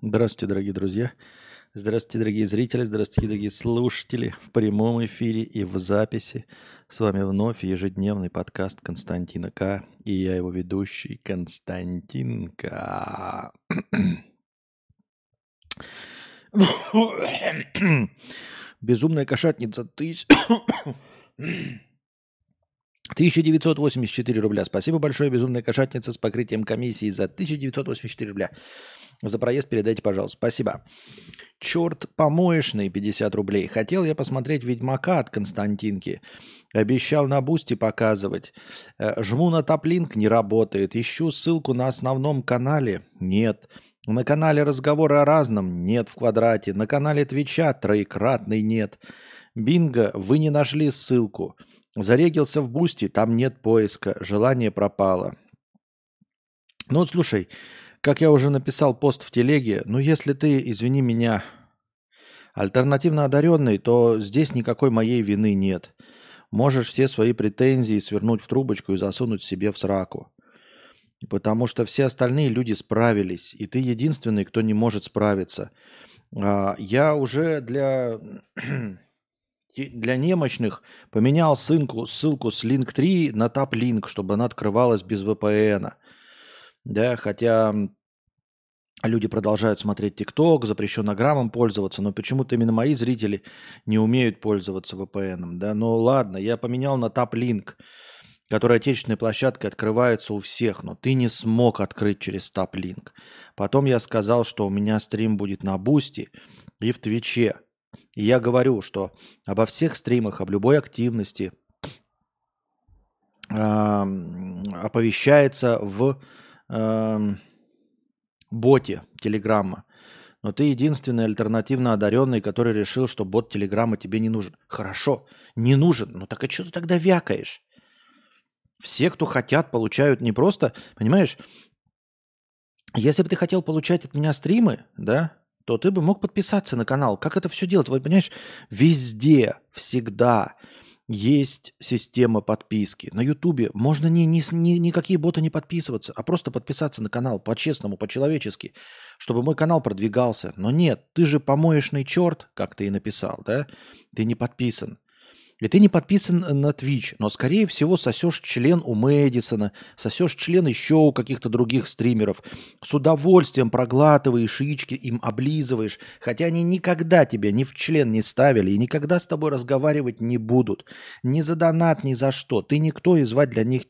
Здравствуйте, дорогие друзья. Здравствуйте, дорогие зрители. Здравствуйте, дорогие слушатели. В прямом эфире и в записи. С вами вновь ежедневный подкаст Константина К. И я его ведущий Константин К. Безумная кошатница тысяч... 1984 рубля. Спасибо большое, безумная кошатница, с покрытием комиссии за 1984 рубля. За проезд передайте, пожалуйста. Спасибо. Черт помоечный, 50 рублей. Хотел я посмотреть «Ведьмака» от Константинки. Обещал на бусте показывать. Э, жму на топлинк, не работает. Ищу ссылку на основном канале. Нет. На канале разговоры о разном. Нет в квадрате. На канале Твича троекратный нет. Бинго, вы не нашли ссылку. Зарегился в бусте, там нет поиска, желание пропало. Ну вот слушай, как я уже написал пост в телеге, ну если ты, извини меня, альтернативно одаренный, то здесь никакой моей вины нет. Можешь все свои претензии свернуть в трубочку и засунуть себе в сраку. Потому что все остальные люди справились, и ты единственный, кто не может справиться. А, я уже для для немощных поменял ссылку, ссылку с Link3 на TapLink, чтобы она открывалась без VPN. Да, хотя люди продолжают смотреть TikTok, запрещенограммом пользоваться, но почему-то именно мои зрители не умеют пользоваться VPN. Да? Но ладно, я поменял на Taplink, которая отечественной площадкой открывается у всех, но ты не смог открыть через Taplink. Потом я сказал, что у меня стрим будет на Boosty и в Твиче. И я говорю, что обо всех стримах, об любой активности э, оповещается в э, боте Телеграмма. Но ты единственный альтернативно одаренный, который решил, что бот Телеграма тебе не нужен. Хорошо, не нужен. Ну так а что ты тогда вякаешь? Все, кто хотят, получают не просто, понимаешь, если бы ты хотел получать от меня стримы, да, то ты бы мог подписаться на канал. Как это все делать? Вот понимаешь, везде, всегда есть система подписки. На Ютубе можно ни, ни, ни, никакие боты не подписываться, а просто подписаться на канал по-честному, по-человечески, чтобы мой канал продвигался. Но нет, ты же помоечный черт, как ты и написал, да? Ты не подписан. И ты не подписан на Twitch, но, скорее всего, сосешь член у Мэдисона, сосешь член еще у каких-то других стримеров. С удовольствием проглатываешь яички, им облизываешь, хотя они никогда тебя ни в член не ставили и никогда с тобой разговаривать не будут. Ни за донат, ни за что. Ты никто и звать для них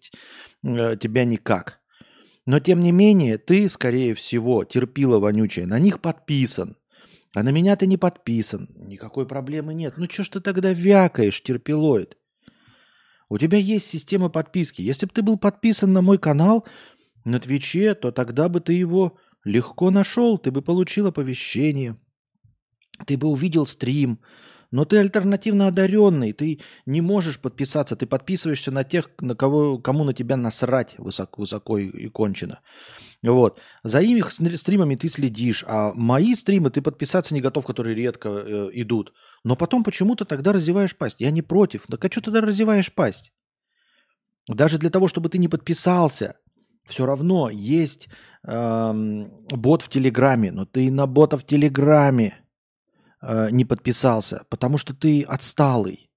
э, тебя никак. Но, тем не менее, ты, скорее всего, терпила вонючая, на них подписан. А на меня ты не подписан. Никакой проблемы нет. Ну что ж ты тогда вякаешь, терпилоид? У тебя есть система подписки. Если бы ты был подписан на мой канал на Твиче, то тогда бы ты его легко нашел. Ты бы получил оповещение. Ты бы увидел стрим. Но ты альтернативно одаренный, ты не можешь подписаться, ты подписываешься на тех, на кого, кому на тебя насрать высоко, высоко и кончено. Вот. За их стримами ты следишь, а мои стримы ты подписаться не готов, которые редко э, идут. Но потом почему-то тогда разеваешь пасть. Я не против. Так а что тогда разеваешь пасть? Даже для того, чтобы ты не подписался, все равно есть эм, бот в Телеграме, но ты на бота в Телеграме э, не подписался, потому что ты отсталый.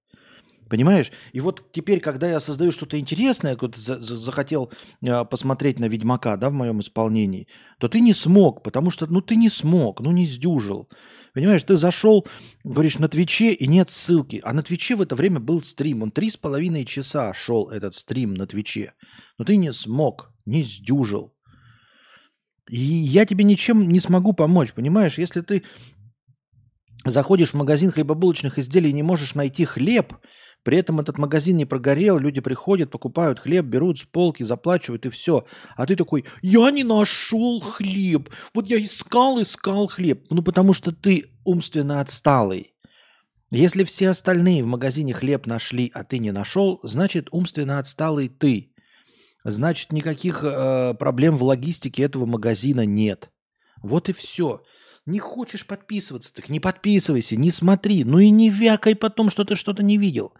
Понимаешь? И вот теперь, когда я создаю что-то интересное, вот захотел э, посмотреть на Ведьмака, да, в моем исполнении, то ты не смог, потому что, ну, ты не смог, ну, не сдюжил. Понимаешь, ты зашел, говоришь, на Твиче, и нет ссылки. А на Твиче в это время был стрим. Он три с половиной часа шел этот стрим на Твиче. Но ты не смог, не сдюжил. И я тебе ничем не смогу помочь, понимаешь? Если ты заходишь в магазин хлебобулочных изделий и не можешь найти хлеб, при этом этот магазин не прогорел, люди приходят, покупают хлеб, берут с полки, заплачивают и все. А ты такой, я не нашел хлеб. Вот я искал, искал хлеб. Ну, потому что ты умственно отсталый. Если все остальные в магазине хлеб нашли, а ты не нашел, значит умственно отсталый ты. Значит, никаких э, проблем в логистике этого магазина нет. Вот и все. Не хочешь подписываться, так не подписывайся, не смотри. Ну и не вякай потом, что ты что-то не видел.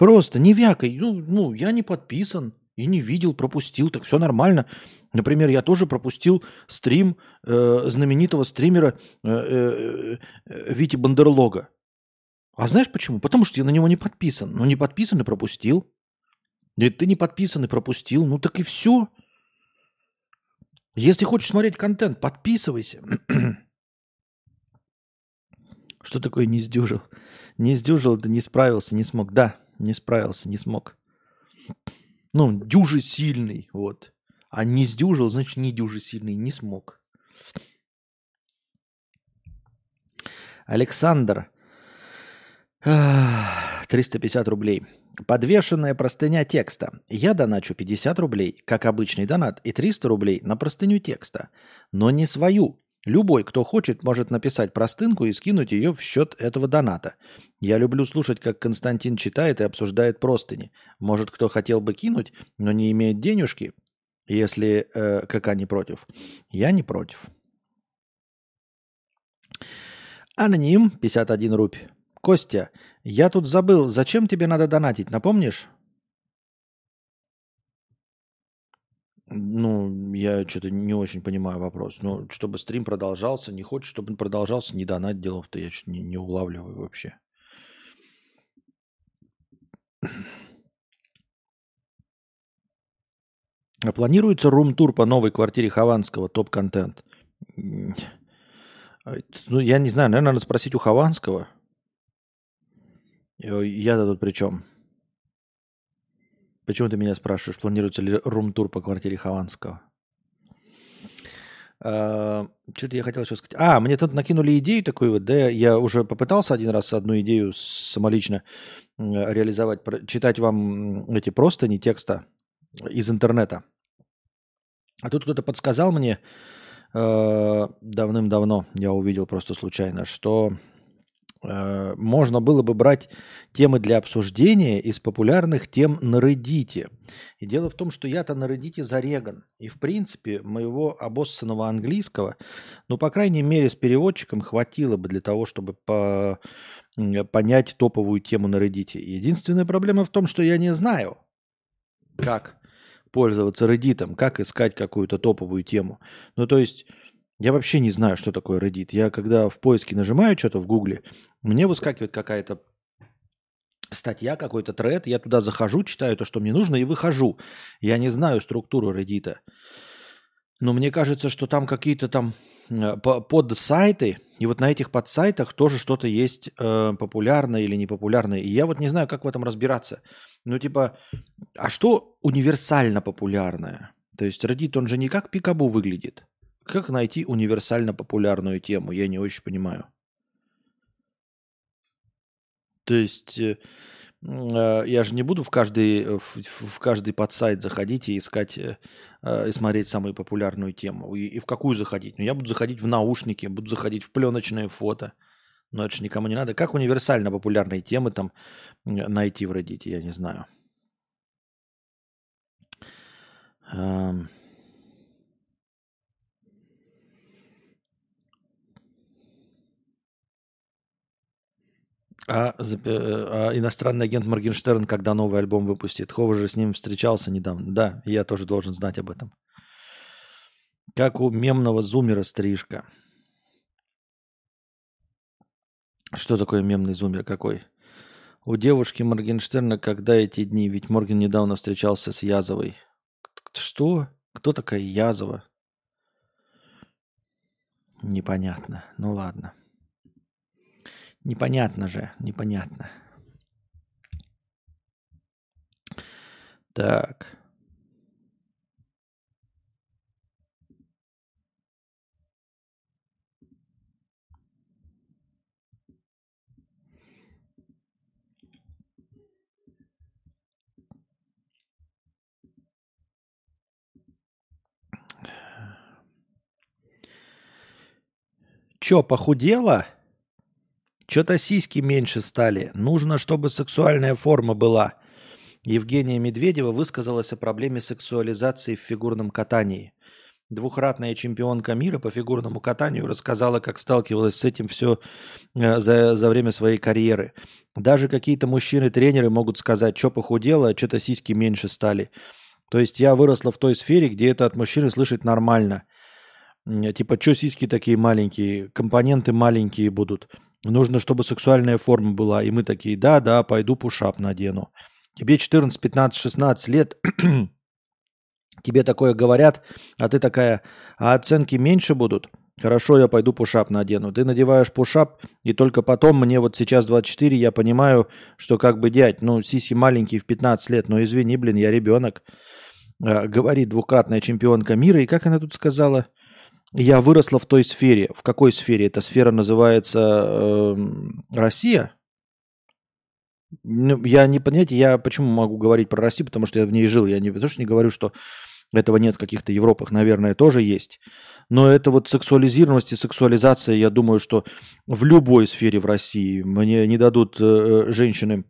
Просто не вякай. Ну, ну, я не подписан. и не видел, пропустил, так все нормально. Например, я тоже пропустил стрим э, знаменитого стримера э, э, э, Вити Бандерлога. А знаешь почему? Потому что я на него не подписан. Ну, не подписан и пропустил. Да ты не подписан и пропустил. Ну, так и все. Если хочешь смотреть контент, подписывайся. Что такое не сдюжил? Не сдюжил, да не справился, не смог. Да, не справился, не смог. Ну, дюжи сильный, вот. А не сдюжил, значит, не дюжи сильный, не смог. Александр, 350 рублей. Подвешенная простыня текста. Я доначу 50 рублей, как обычный донат, и 300 рублей на простыню текста. Но не свою. Любой, кто хочет, может написать простынку и скинуть ее в счет этого доната. Я люблю слушать, как Константин читает и обсуждает простыни. Может, кто хотел бы кинуть, но не имеет денежки, если э, КК не против. Я не против. Аноним, 51 рубь. Костя, я тут забыл, зачем тебе надо донатить, напомнишь? Ну, я что-то не очень понимаю вопрос. Ну, чтобы стрим продолжался, не хочешь, чтобы он продолжался, не донать делов-то я что-то не, не улавливаю вообще. А планируется рум-тур по новой квартире Хованского, топ-контент? Ну, я не знаю, наверное, надо спросить у Хованского. Я-то тут при чем? Почему ты меня спрашиваешь, планируется ли рум-тур по квартире Хованского? А, Что-то я хотел еще сказать. А, мне тут накинули идею такую вот, да, я уже попытался один раз одну идею самолично реализовать, читать вам эти простыни текста из интернета. А тут кто-то подсказал мне э, давным-давно, я увидел просто случайно, что Э, можно было бы брать темы для обсуждения из популярных тем на Reddit. И дело в том, что я-то на Reddit зареган. И в принципе моего обоссанного английского, ну, по крайней мере, с переводчиком хватило бы для того, чтобы по понять топовую тему на Reddit. Единственная проблема в том, что я не знаю, как пользоваться Reddit, как искать какую-то топовую тему. Ну, то есть я вообще не знаю, что такое Reddit. Я когда в поиске нажимаю что-то в Гугле, мне выскакивает какая-то статья, какой-то тред, я туда захожу, читаю то, что мне нужно, и выхожу. Я не знаю структуру Reddit. Но мне кажется, что там какие-то там э, под сайты, и вот на этих подсайтах тоже что-то есть э, популярное или непопулярное. И я вот не знаю, как в этом разбираться. Ну, типа, а что универсально популярное? То есть Reddit, он же не как Пикабу выглядит. Как найти универсально популярную тему? Я не очень понимаю. То есть э, э, я же не буду в каждый, э, в, в каждый подсайт заходить и искать и смотреть самую популярную тему. И, и в какую заходить? Ну, я буду заходить в наушники, буду заходить в пленочное фото. Но это же никому не надо. Как универсально популярные темы там найти в Reddit, я не знаю. Um... А, э, а иностранный агент Моргенштерн, когда новый альбом выпустит? Хова же с ним встречался недавно. Да, я тоже должен знать об этом. Как у мемного зумера стрижка. Что такое мемный зумер какой? У девушки Моргенштерна когда эти дни? Ведь Морген недавно встречался с Язовой. Что? Кто такая Язова? Непонятно. Ну ладно. Непонятно же, непонятно. Так. Чё, похудела? Что-то сиськи меньше стали. Нужно, чтобы сексуальная форма была. Евгения Медведева высказалась о проблеме сексуализации в фигурном катании. Двухратная чемпионка мира по фигурному катанию рассказала, как сталкивалась с этим все э, за, за время своей карьеры. Даже какие-то мужчины-тренеры могут сказать, что похудела, что-то сиськи меньше стали. То есть я выросла в той сфере, где это от мужчины слышать нормально. Типа, что сиськи такие маленькие, компоненты маленькие будут. Нужно, чтобы сексуальная форма была. И мы такие, да, да, пойду пушап надену. Тебе 14, 15, 16 лет, тебе такое говорят, а ты такая, а оценки меньше будут? Хорошо, я пойду пушап надену. Ты надеваешь пушап, и только потом мне вот сейчас 24, я понимаю, что как бы, дядь, ну, сиси маленький в 15 лет, но извини, блин, я ребенок. Э, говорит двукратная чемпионка мира. И как она тут сказала? Я выросла в той сфере. В какой сфере? Эта сфера называется э, Россия? Ну, я не понимаете, я почему могу говорить про Россию, потому что я в ней жил. Я не потому что не говорю, что этого нет в каких-то Европах, наверное, тоже есть. Но это вот сексуализированность и сексуализация, я думаю, что в любой сфере в России мне не дадут э, э женщины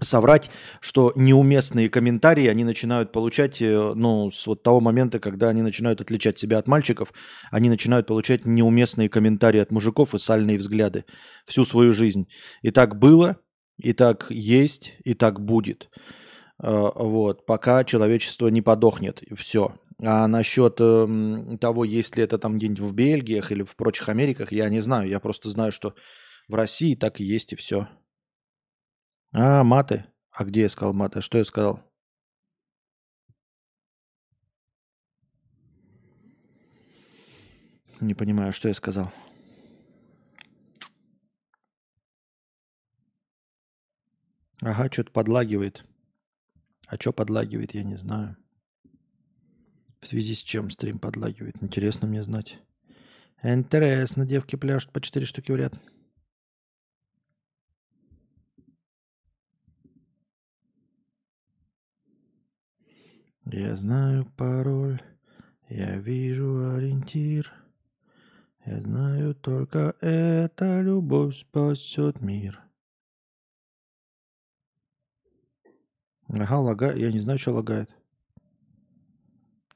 соврать, что неуместные комментарии они начинают получать, э, ну, с вот того момента, когда они начинают отличать себя от мальчиков, они начинают получать неуместные комментарии от мужиков и сальные взгляды всю свою жизнь. И так было, и так есть, и так будет. Э, вот, пока человечество не подохнет, и все. А насчет эм, того, есть ли это там где-нибудь в Бельгиях или в прочих Америках, я не знаю. Я просто знаю, что в России так и есть, и все. А, маты. А где я сказал маты? Что я сказал? Не понимаю, что я сказал. Ага, что-то подлагивает. А что подлагивает, я не знаю. В связи с чем стрим подлагивает? Интересно мне знать. Интересно, девки пляшут по 4 штуки в ряд. Я знаю пароль, я вижу ориентир. Я знаю только эта любовь спасет мир. Ага, лагает. Я не знаю, что лагает.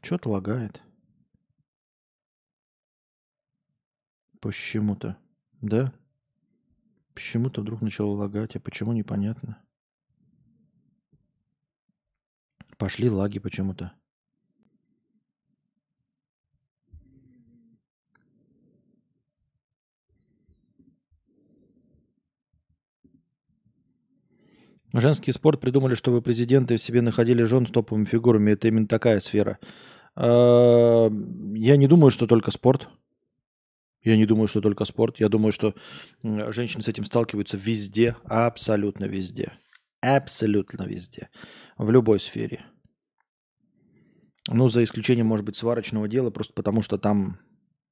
Что-то лагает. Почему-то. Да? Почему-то вдруг начало лагать. А почему, непонятно. Пошли лаги почему-то. Женский спорт придумали, чтобы президенты в себе находили жен с топовыми фигурами. Это именно такая сфера. А, я не думаю, что только спорт. Я не думаю, что только спорт. Я думаю, что женщины с этим сталкиваются везде, абсолютно везде. Абсолютно везде. В любой сфере. Ну, за исключением, может быть, сварочного дела, просто потому что там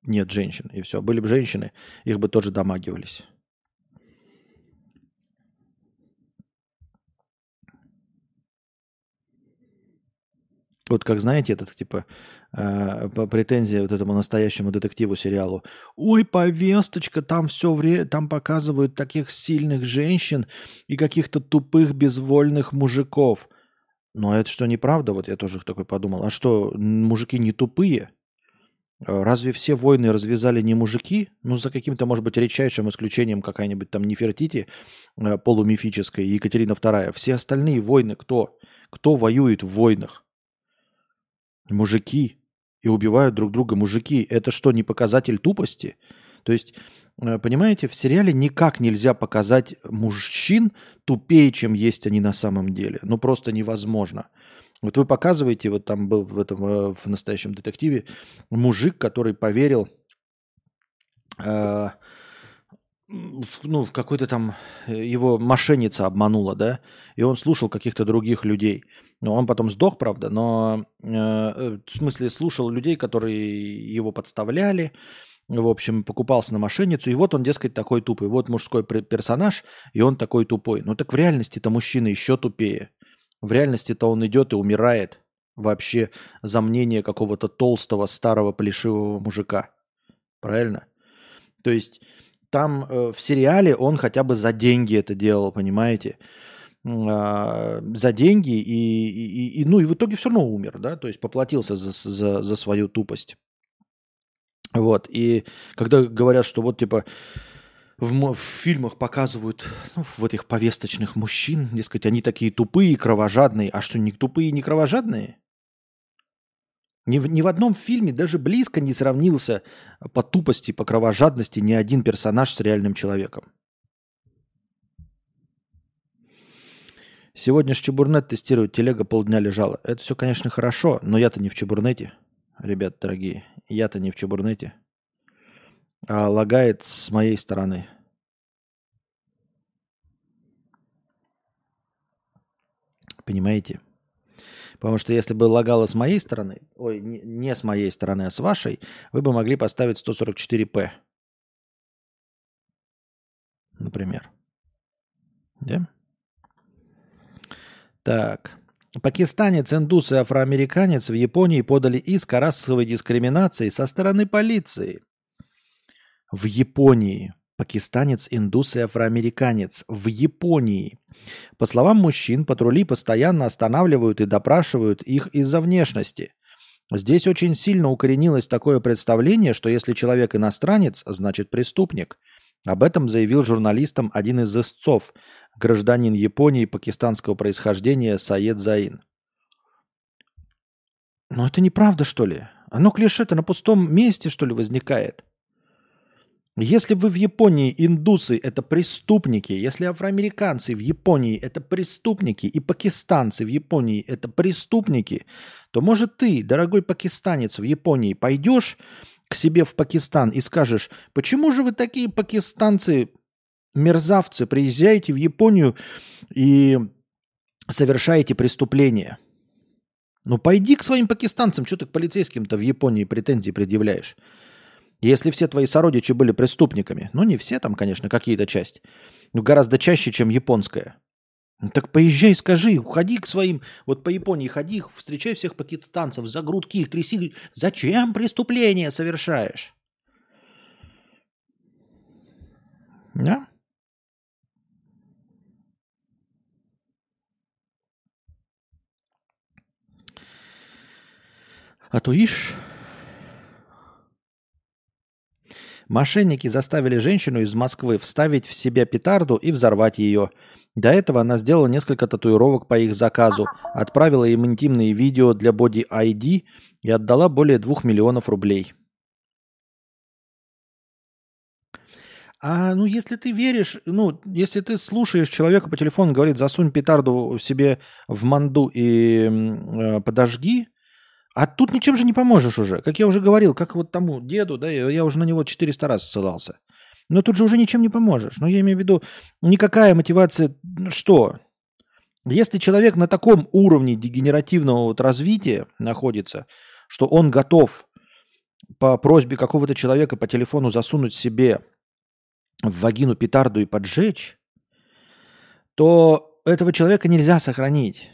нет женщин. И все. Были бы женщины, их бы тоже домагивались. Вот как знаете, этот типа э, претензия вот этому настоящему детективу сериалу. Ой, повесточка, там все время, там показывают таких сильных женщин и каких-то тупых безвольных мужиков. Но это что, неправда? Вот я тоже такой подумал. А что, мужики не тупые? А разве все войны развязали не мужики? Ну, за каким-то, может быть, редчайшим исключением какая-нибудь там Нефертити э, полумифическая, Екатерина II. Все остальные войны кто? Кто воюет в войнах? Мужики. И убивают друг друга мужики. Это что, не показатель тупости? То есть, понимаете, в сериале никак нельзя показать мужчин тупее, чем есть они на самом деле. Ну, просто невозможно. Вот вы показываете, вот там был в этом э, в настоящем детективе мужик, который поверил, э, ну, в какой-то там э, его мошенница обманула, да, и он слушал каких-то других людей. Ну, он потом сдох, правда, но э, э, в смысле слушал людей, которые его подставляли, в общем, покупался на мошенницу, и вот он, дескать, такой тупый. Вот мужской персонаж, и он такой тупой. Ну так в реальности-то мужчина еще тупее. В реальности-то он идет и умирает вообще за мнение какого-то толстого, старого, плешивого мужика. Правильно? То есть там э, в сериале он хотя бы за деньги это делал, понимаете? Э, за деньги и, и, и, ну и в итоге все равно умер, да, то есть поплатился за, за, за свою тупость. Вот, и когда говорят, что вот типа в, в фильмах показывают, ну, в этих повесточных мужчин, дескать, они такие тупые, кровожадные. А что, не тупые, не кровожадные? Ни в, ни в одном фильме даже близко не сравнился по тупости, по кровожадности ни один персонаж с реальным человеком. Сегодня ж Чебурнет тестирует, телега полдня лежала. Это все, конечно, хорошо, но я-то не в Чебурнете, ребят дорогие. Я-то не в Чебурнете. А лагает с моей стороны. Понимаете? Потому что если бы лагало с моей стороны, ой, не, с моей стороны, а с вашей, вы бы могли поставить 144p. Например. Да? Так. Пакистанец, индус и афроамериканец в Японии подали иск о расовой дискриминации со стороны полиции. В Японии. Пакистанец, индус и афроамериканец. В Японии. По словам мужчин, патрули постоянно останавливают и допрашивают их из-за внешности. Здесь очень сильно укоренилось такое представление, что если человек иностранец, значит преступник. Об этом заявил журналистам один из истцов, гражданин Японии пакистанского происхождения Саед Заин. Но это неправда, что ли? Оно клише-то на пустом месте, что ли, возникает? Если вы в Японии индусы – это преступники, если афроамериканцы в Японии – это преступники, и пакистанцы в Японии – это преступники, то, может, ты, дорогой пакистанец в Японии, пойдешь к себе в Пакистан и скажешь, почему же вы такие пакистанцы, мерзавцы, приезжаете в Японию и совершаете преступления? Ну, пойди к своим пакистанцам, что ты к полицейским-то в Японии претензии предъявляешь? Если все твои сородичи были преступниками, ну не все там, конечно, какие-то часть, но гораздо чаще, чем японская. Ну так поезжай, скажи, ходи к своим, вот по Японии ходи, встречай всех пакистанцев, за грудки их тряси, зачем преступление совершаешь? Да? А то ишь, Мошенники заставили женщину из Москвы вставить в себя петарду и взорвать ее. До этого она сделала несколько татуировок по их заказу, отправила им интимные видео для Body ID и отдала более двух миллионов рублей. А ну если ты веришь, ну если ты слушаешь человека по телефону, говорит, засунь петарду себе в манду и э, подожги, а тут ничем же не поможешь уже. Как я уже говорил, как вот тому деду, да, я уже на него 400 раз ссылался. Но тут же уже ничем не поможешь. Но я имею в виду, никакая мотивация, ну что? Если человек на таком уровне дегенеративного вот развития находится, что он готов по просьбе какого-то человека по телефону засунуть себе в вагину петарду и поджечь, то этого человека нельзя сохранить.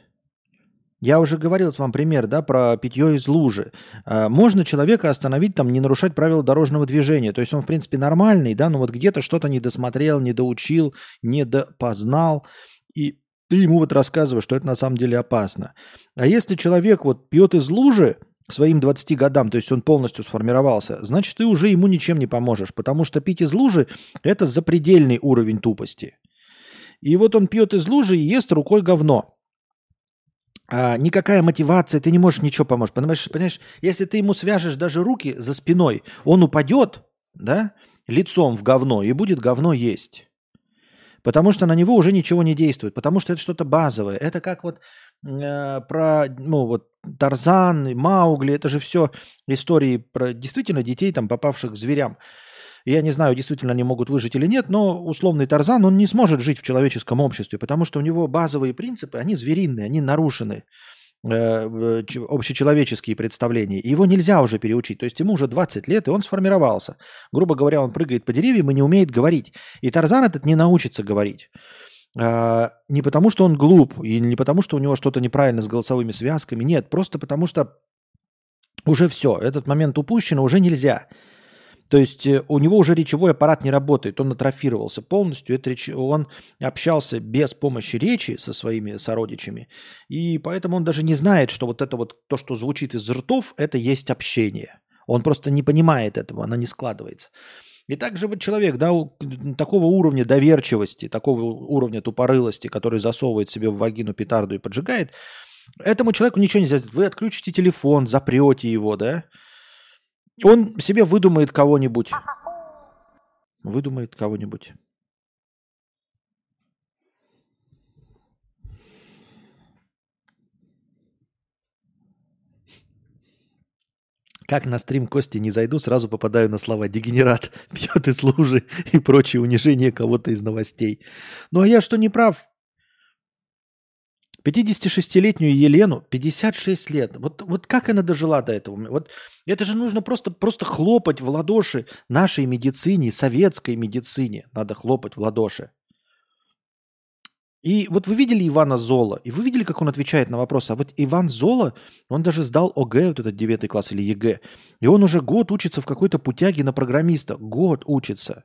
Я уже говорил вам пример, да, про питье из лужи. А, можно человека остановить, там, не нарушать правила дорожного движения. То есть он, в принципе, нормальный, да, но вот где-то что-то не досмотрел, не доучил, не допознал. И ты ему вот рассказываешь, что это на самом деле опасно. А если человек вот пьет из лужи к своим 20 годам, то есть он полностью сформировался, значит, ты уже ему ничем не поможешь, потому что пить из лужи – это запредельный уровень тупости. И вот он пьет из лужи и ест рукой говно – а, никакая мотивация, ты не можешь ничего помочь. Понимаешь, понимаешь, если ты ему свяжешь даже руки за спиной, он упадет, да, лицом в говно и будет говно есть. Потому что на него уже ничего не действует, потому что это что-то базовое. Это как вот э, про, ну вот, Тарзан, Маугли, это же все истории про действительно детей, там, попавших к зверям. Я не знаю, действительно они могут выжить или нет, но условный Тарзан, он не сможет жить в человеческом обществе, потому что у него базовые принципы, они звериные, они нарушены э, общечеловеческие представления. И его нельзя уже переучить. То есть ему уже 20 лет, и он сформировался. Грубо говоря, он прыгает по деревьям и не умеет говорить. И Тарзан этот не научится говорить. А, не потому, что он глуп, и не потому, что у него что-то неправильно с голосовыми связками. Нет, просто потому что уже все, этот момент упущен, уже нельзя. То есть э, у него уже речевой аппарат не работает, он атрофировался полностью. Это реч... Он общался без помощи речи со своими сородичами, и поэтому он даже не знает, что вот это вот то, что звучит из ртов, это есть общение. Он просто не понимает этого, оно не складывается. И также вот человек, да, такого уровня доверчивости, такого уровня тупорылости, который засовывает себе в вагину петарду и поджигает, этому человеку ничего нельзя сделать. Вы отключите телефон, запрете его, да? Он себе выдумает кого-нибудь. Выдумает кого-нибудь. Как на стрим Кости не зайду, сразу попадаю на слова «дегенерат», «пьет из лужи» и прочее унижение кого-то из новостей. Ну а я что, не прав? 56-летнюю Елену, 56 лет. Вот, вот как она дожила до этого? Вот это же нужно просто, просто хлопать в ладоши нашей медицине, советской медицине. Надо хлопать в ладоши. И вот вы видели Ивана Зола, и вы видели, как он отвечает на вопросы. А вот Иван Зола, он даже сдал ОГЭ, вот этот девятый класс или ЕГЭ. И он уже год учится в какой-то путяге на программиста. Год учится.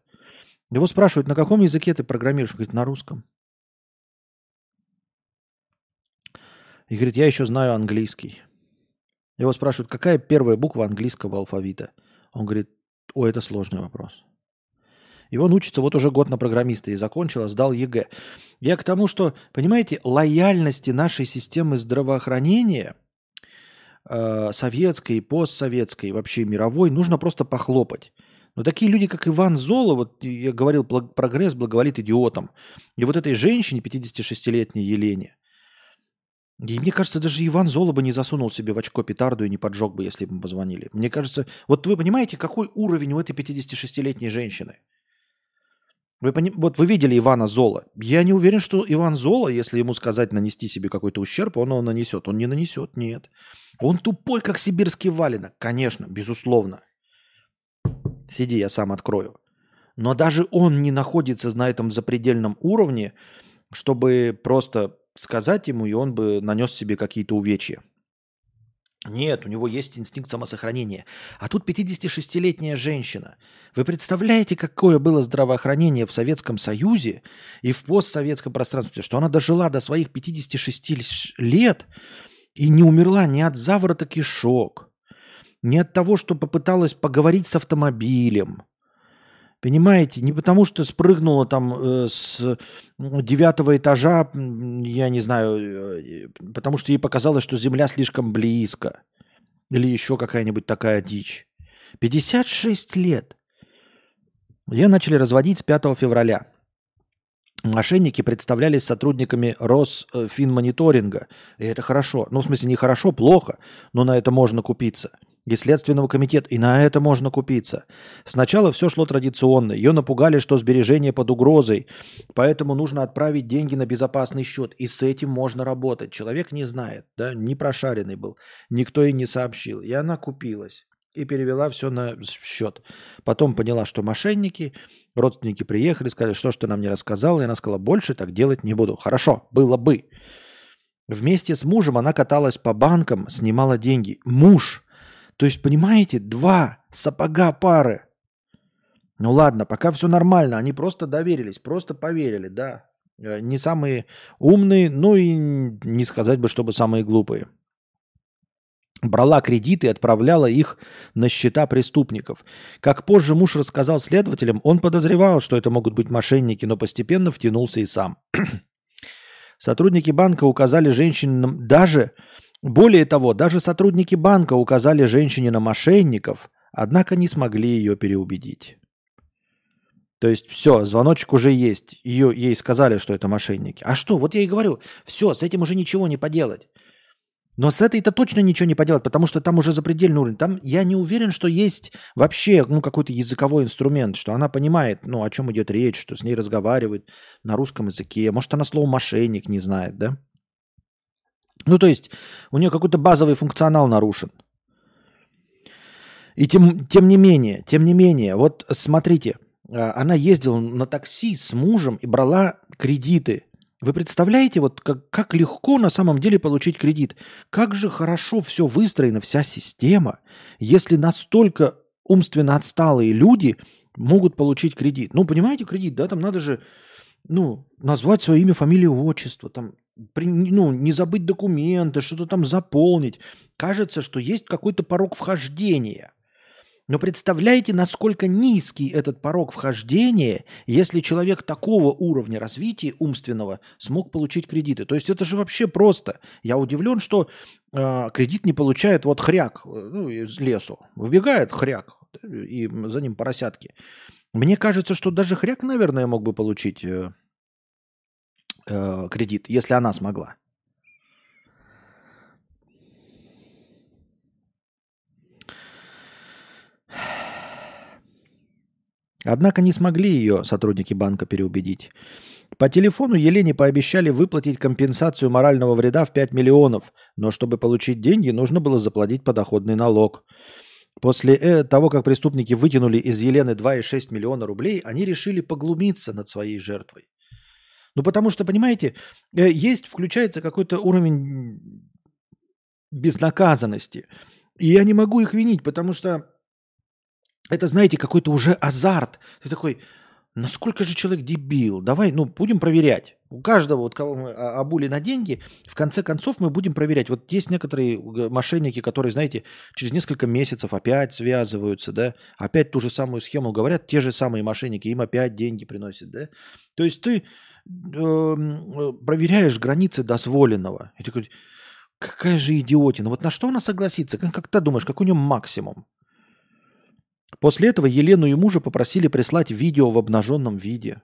Его спрашивают, на каком языке ты программируешь? Он говорит, на русском. И говорит, я еще знаю английский. Его спрашивают, какая первая буква английского алфавита? Он говорит, о, это сложный вопрос. И он учится вот уже год на программиста и закончил, а сдал ЕГЭ. Я к тому, что, понимаете, лояльности нашей системы здравоохранения, э, советской, постсоветской, вообще мировой, нужно просто похлопать. Но такие люди, как Иван Золо, вот я говорил, прогресс благоволит идиотам. И вот этой женщине, 56-летней Елене, и мне кажется, даже Иван Золо бы не засунул себе в очко петарду и не поджег бы, если бы ему позвонили. Мне кажется, вот вы понимаете, какой уровень у этой 56-летней женщины? Вы, поним... вот вы видели Ивана Зола. Я не уверен, что Иван Зола, если ему сказать нанести себе какой-то ущерб, он его нанесет. Он не нанесет, нет. Он тупой, как сибирский валенок. Конечно, безусловно. Сиди, я сам открою. Но даже он не находится на этом запредельном уровне, чтобы просто сказать ему, и он бы нанес себе какие-то увечья. Нет, у него есть инстинкт самосохранения. А тут 56-летняя женщина. Вы представляете, какое было здравоохранение в Советском Союзе и в постсоветском пространстве, что она дожила до своих 56 лет и не умерла ни от заворота кишок, ни от того, что попыталась поговорить с автомобилем, Понимаете, не потому что спрыгнула там э, с девятого этажа, я не знаю, э, потому что ей показалось, что Земля слишком близко. Или еще какая-нибудь такая дичь. 56 лет. Ее начали разводить с 5 февраля. Мошенники представлялись сотрудниками Росфинмониторинга. И это хорошо. Ну, в смысле, не хорошо, плохо, но на это можно купиться – и Следственного комитета, и на это можно купиться. Сначала все шло традиционно. Ее напугали, что сбережения под угрозой, поэтому нужно отправить деньги на безопасный счет. И с этим можно работать. Человек не знает, да, не прошаренный был, никто ей не сообщил. И она купилась и перевела все на счет. Потом поняла, что мошенники, родственники приехали, сказали, что ж ты нам не рассказал, и она сказала, больше так делать не буду. Хорошо, было бы. Вместе с мужем она каталась по банкам, снимала деньги. Муж то есть, понимаете, два сапога пары. Ну ладно, пока все нормально, они просто доверились, просто поверили, да. Э, не самые умные, ну и не сказать бы, чтобы самые глупые. Брала кредиты и отправляла их на счета преступников. Как позже муж рассказал следователям, он подозревал, что это могут быть мошенники, но постепенно втянулся и сам. Сотрудники банка указали женщинам даже более того, даже сотрудники банка указали женщине на мошенников, однако не смогли ее переубедить. То есть все, звоночек уже есть. Ее, ей сказали, что это мошенники. А что? Вот я и говорю, все, с этим уже ничего не поделать. Но с этой-то точно ничего не поделать, потому что там уже запредельный уровень. Там я не уверен, что есть вообще ну, какой-то языковой инструмент, что она понимает, ну, о чем идет речь, что с ней разговаривают на русском языке. Может, она слово «мошенник» не знает, да? Ну, то есть у нее какой-то базовый функционал нарушен. И тем, тем не менее, тем не менее, вот смотрите, а, она ездила на такси с мужем и брала кредиты. Вы представляете, вот как, как легко на самом деле получить кредит? Как же хорошо все выстроена, вся система, если настолько умственно отсталые люди могут получить кредит. Ну, понимаете, кредит, да, там надо же, ну, назвать свое имя, фамилию, отчество, там при, ну, не забыть документы, что-то там заполнить. Кажется, что есть какой-то порог вхождения. Но представляете, насколько низкий этот порог вхождения, если человек такого уровня развития умственного смог получить кредиты. То есть это же вообще просто. Я удивлен, что э, кредит не получает вот хряк ну, из лесу. Выбегает хряк, и за ним поросятки. Мне кажется, что даже хряк, наверное, мог бы получить э, э, кредит, если она смогла. Однако не смогли ее сотрудники банка переубедить. По телефону Елене пообещали выплатить компенсацию морального вреда в 5 миллионов, но чтобы получить деньги, нужно было заплатить подоходный налог. После э, того, как преступники вытянули из Елены 2,6 миллиона рублей, они решили поглумиться над своей жертвой. Ну, потому что, понимаете, э, есть, включается какой-то уровень безнаказанности. И я не могу их винить, потому что это, знаете, какой-то уже азарт. Ты такой, насколько же человек дебил? Давай, ну, будем проверять. У каждого, вот кого мы обули на деньги, в конце концов мы будем проверять. Вот есть некоторые мошенники, которые, знаете, через несколько месяцев опять связываются, да, опять ту же самую схему говорят, те же самые мошенники, им опять деньги приносят, да. То есть ты проверяешь границы дозволенного. И такой, какая же идиотина. Вот на что она согласится? Как, как ты думаешь, какой у нее максимум? После этого Елену и мужа попросили прислать видео в обнаженном виде.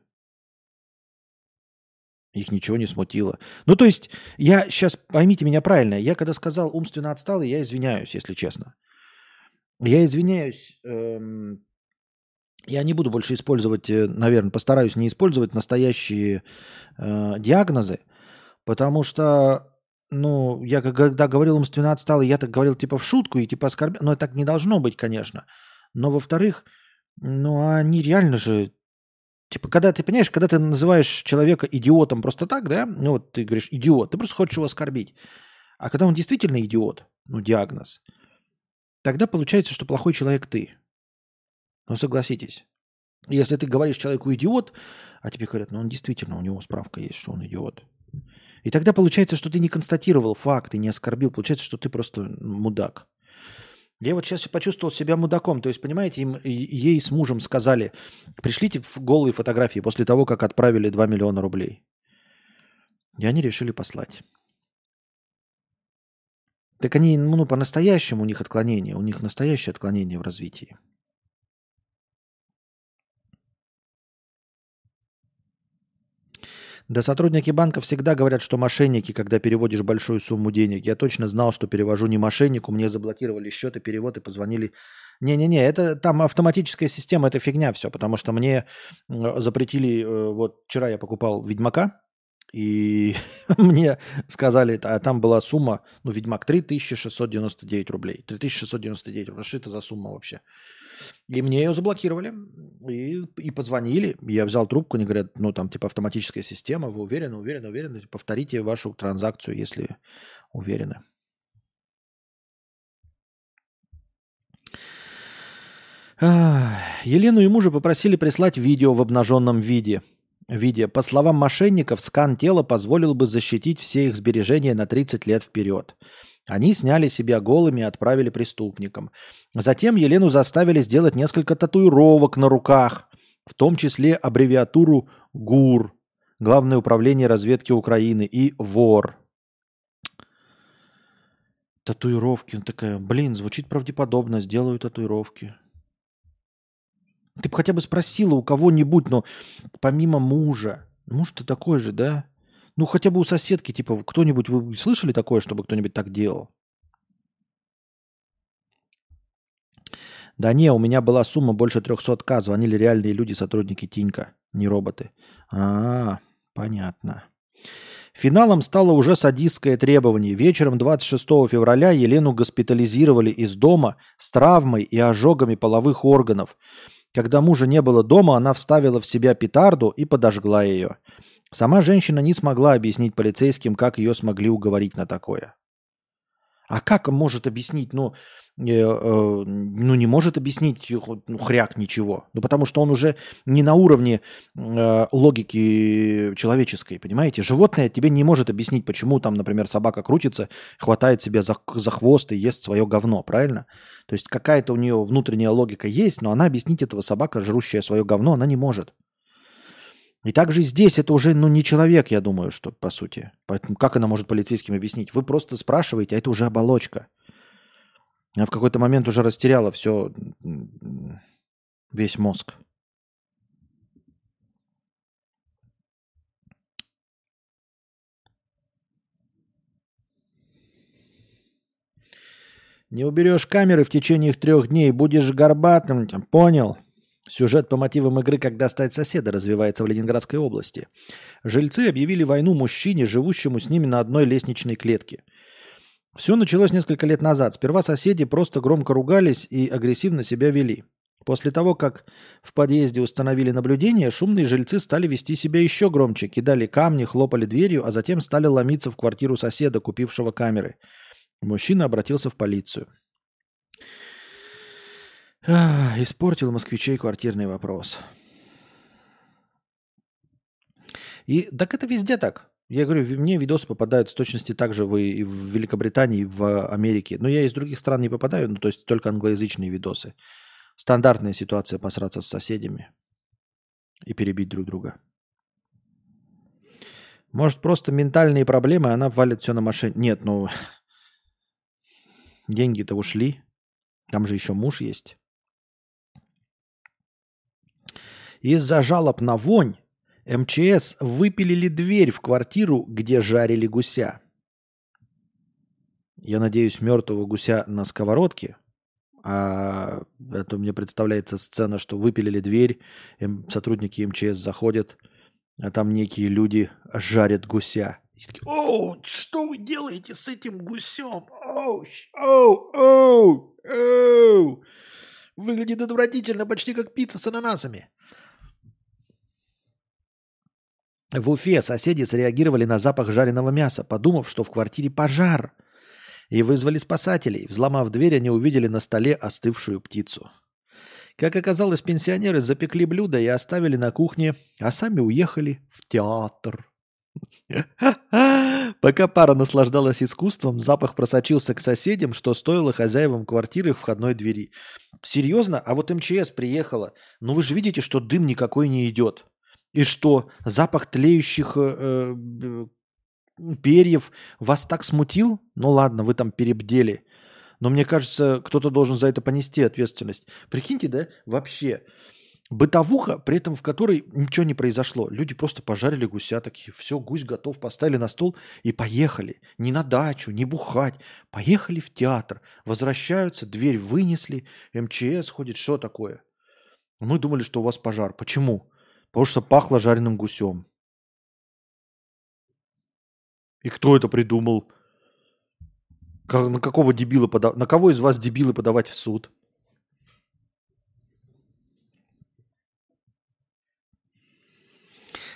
Их ничего не смутило. Ну, то есть, я сейчас, поймите меня правильно, я когда сказал умственно отсталый, я извиняюсь, если честно. Я извиняюсь, эм, я не буду больше использовать, э, наверное, постараюсь не использовать настоящие э, диагнозы, потому что, ну, я когда говорил умственно отсталый, я так говорил типа в шутку и типа оскорблял, но так не должно быть, конечно. Но во-вторых, ну они реально же Типа, когда ты, понимаешь, когда ты называешь человека идиотом просто так, да, ну вот ты говоришь идиот, ты просто хочешь его оскорбить. А когда он действительно идиот, ну диагноз, тогда получается, что плохой человек ты. Ну согласитесь. Если ты говоришь человеку идиот, а тебе говорят, ну он действительно, у него справка есть, что он идиот. И тогда получается, что ты не констатировал факт и не оскорбил. Получается, что ты просто мудак. Я вот сейчас почувствовал себя мудаком. То есть, понимаете, им, ей с мужем сказали, пришлите голые фотографии после того, как отправили 2 миллиона рублей. И они решили послать. Так они, ну, по-настоящему у них отклонение, у них настоящее отклонение в развитии. Да сотрудники банка всегда говорят, что мошенники, когда переводишь большую сумму денег. Я точно знал, что перевожу не мошеннику, мне заблокировали счет и перевод и позвонили. Не-не-не, это там автоматическая система, это фигня все, потому что мне запретили, э, вот вчера я покупал Ведьмака, и мне сказали, а там была сумма, ну, Ведьмак 3699 рублей. 3699 рублей. Что это за сумма вообще? И мне ее заблокировали. И, и позвонили. Я взял трубку, они говорят, ну там типа автоматическая система, вы уверены, уверены, уверены. Повторите вашу транзакцию, если уверены. Елену и мужа попросили прислать видео в обнаженном виде. виде. По словам мошенников, скан тела позволил бы защитить все их сбережения на 30 лет вперед. Они сняли себя голыми и отправили преступникам. Затем Елену заставили сделать несколько татуировок на руках, в том числе аббревиатуру ГУР, Главное управление разведки Украины, и ВОР. Татуировки. Он такая, блин, звучит правдеподобно, сделаю татуировки. Ты бы хотя бы спросила у кого-нибудь, но помимо мужа. Муж-то такой же, да? Ну, хотя бы у соседки, типа, кто-нибудь, вы слышали такое, чтобы кто-нибудь так делал? Да не, у меня была сумма больше 300к. Звонили реальные люди, сотрудники Тинька, не роботы. А, понятно. Финалом стало уже садистское требование. Вечером 26 февраля Елену госпитализировали из дома с травмой и ожогами половых органов. Когда мужа не было дома, она вставила в себя петарду и подожгла ее. Сама женщина не смогла объяснить полицейским, как ее смогли уговорить на такое. А как может объяснить? Ну, ну, не может объяснить ну, хряк ничего. Ну, потому что он уже не на уровне э, логики человеческой, понимаете? Животное тебе не может объяснить, почему там, например, собака крутится, хватает себя за, за хвост и ест свое говно, правильно? То есть какая-то у нее внутренняя логика есть, но она объяснить этого собака, жрущая свое говно, она не может. И также здесь это уже ну, не человек, я думаю, что по сути. Поэтому как она может полицейским объяснить? Вы просто спрашиваете, а это уже оболочка. Я в какой-то момент уже растеряла все, весь мозг. Не уберешь камеры в течение трех дней, будешь горбатым, понял? Сюжет по мотивам игры «Как достать соседа» развивается в Ленинградской области. Жильцы объявили войну мужчине, живущему с ними на одной лестничной клетке – все началось несколько лет назад. Сперва соседи просто громко ругались и агрессивно себя вели. После того, как в подъезде установили наблюдение, шумные жильцы стали вести себя еще громче, кидали камни, хлопали дверью, а затем стали ломиться в квартиру соседа, купившего камеры. Мужчина обратился в полицию. Ах, испортил москвичей квартирный вопрос. И так это везде так. Я говорю, мне видосы попадают с точности так же вы и в Великобритании, и в Америке. Но я из других стран не попадаю, ну то есть только англоязычные видосы. Стандартная ситуация посраться с соседями и перебить друг друга. Может, просто ментальные проблемы, она валит все на машине. Нет, ну, деньги-то ушли. Там же еще муж есть. Из-за жалоб на вонь МЧС выпилили дверь в квартиру, где жарили гуся. Я надеюсь, мертвого гуся на сковородке. А это мне представляется сцена, что выпилили дверь, сотрудники МЧС заходят, а там некие люди жарят гуся. О, что вы делаете с этим гусем? Оу, оу, оу, оу. Выглядит отвратительно, почти как пицца с ананасами. В Уфе соседи среагировали на запах жареного мяса, подумав, что в квартире пожар, и вызвали спасателей. Взломав дверь, они увидели на столе остывшую птицу. Как оказалось, пенсионеры запекли блюдо и оставили на кухне, а сами уехали в театр. Пока пара наслаждалась искусством, запах просочился к соседям, что стоило хозяевам квартиры входной двери. Серьезно? А вот МЧС приехала. Ну вы же видите, что дым никакой не идет. И что, запах тлеющих э, э, перьев вас так смутил? Ну ладно, вы там перебдели. Но мне кажется, кто-то должен за это понести ответственность. Прикиньте, да, вообще, бытовуха, при этом в которой ничего не произошло. Люди просто пожарили гуся такие, все, гусь готов, поставили на стол и поехали. Не на дачу, не бухать. Поехали в театр. Возвращаются, дверь вынесли, МЧС ходит, что такое? Мы думали, что у вас пожар. Почему? Потому что пахло жареным гусем. И кто это придумал? Как, на какого дебила подав... На кого из вас дебилы подавать в суд?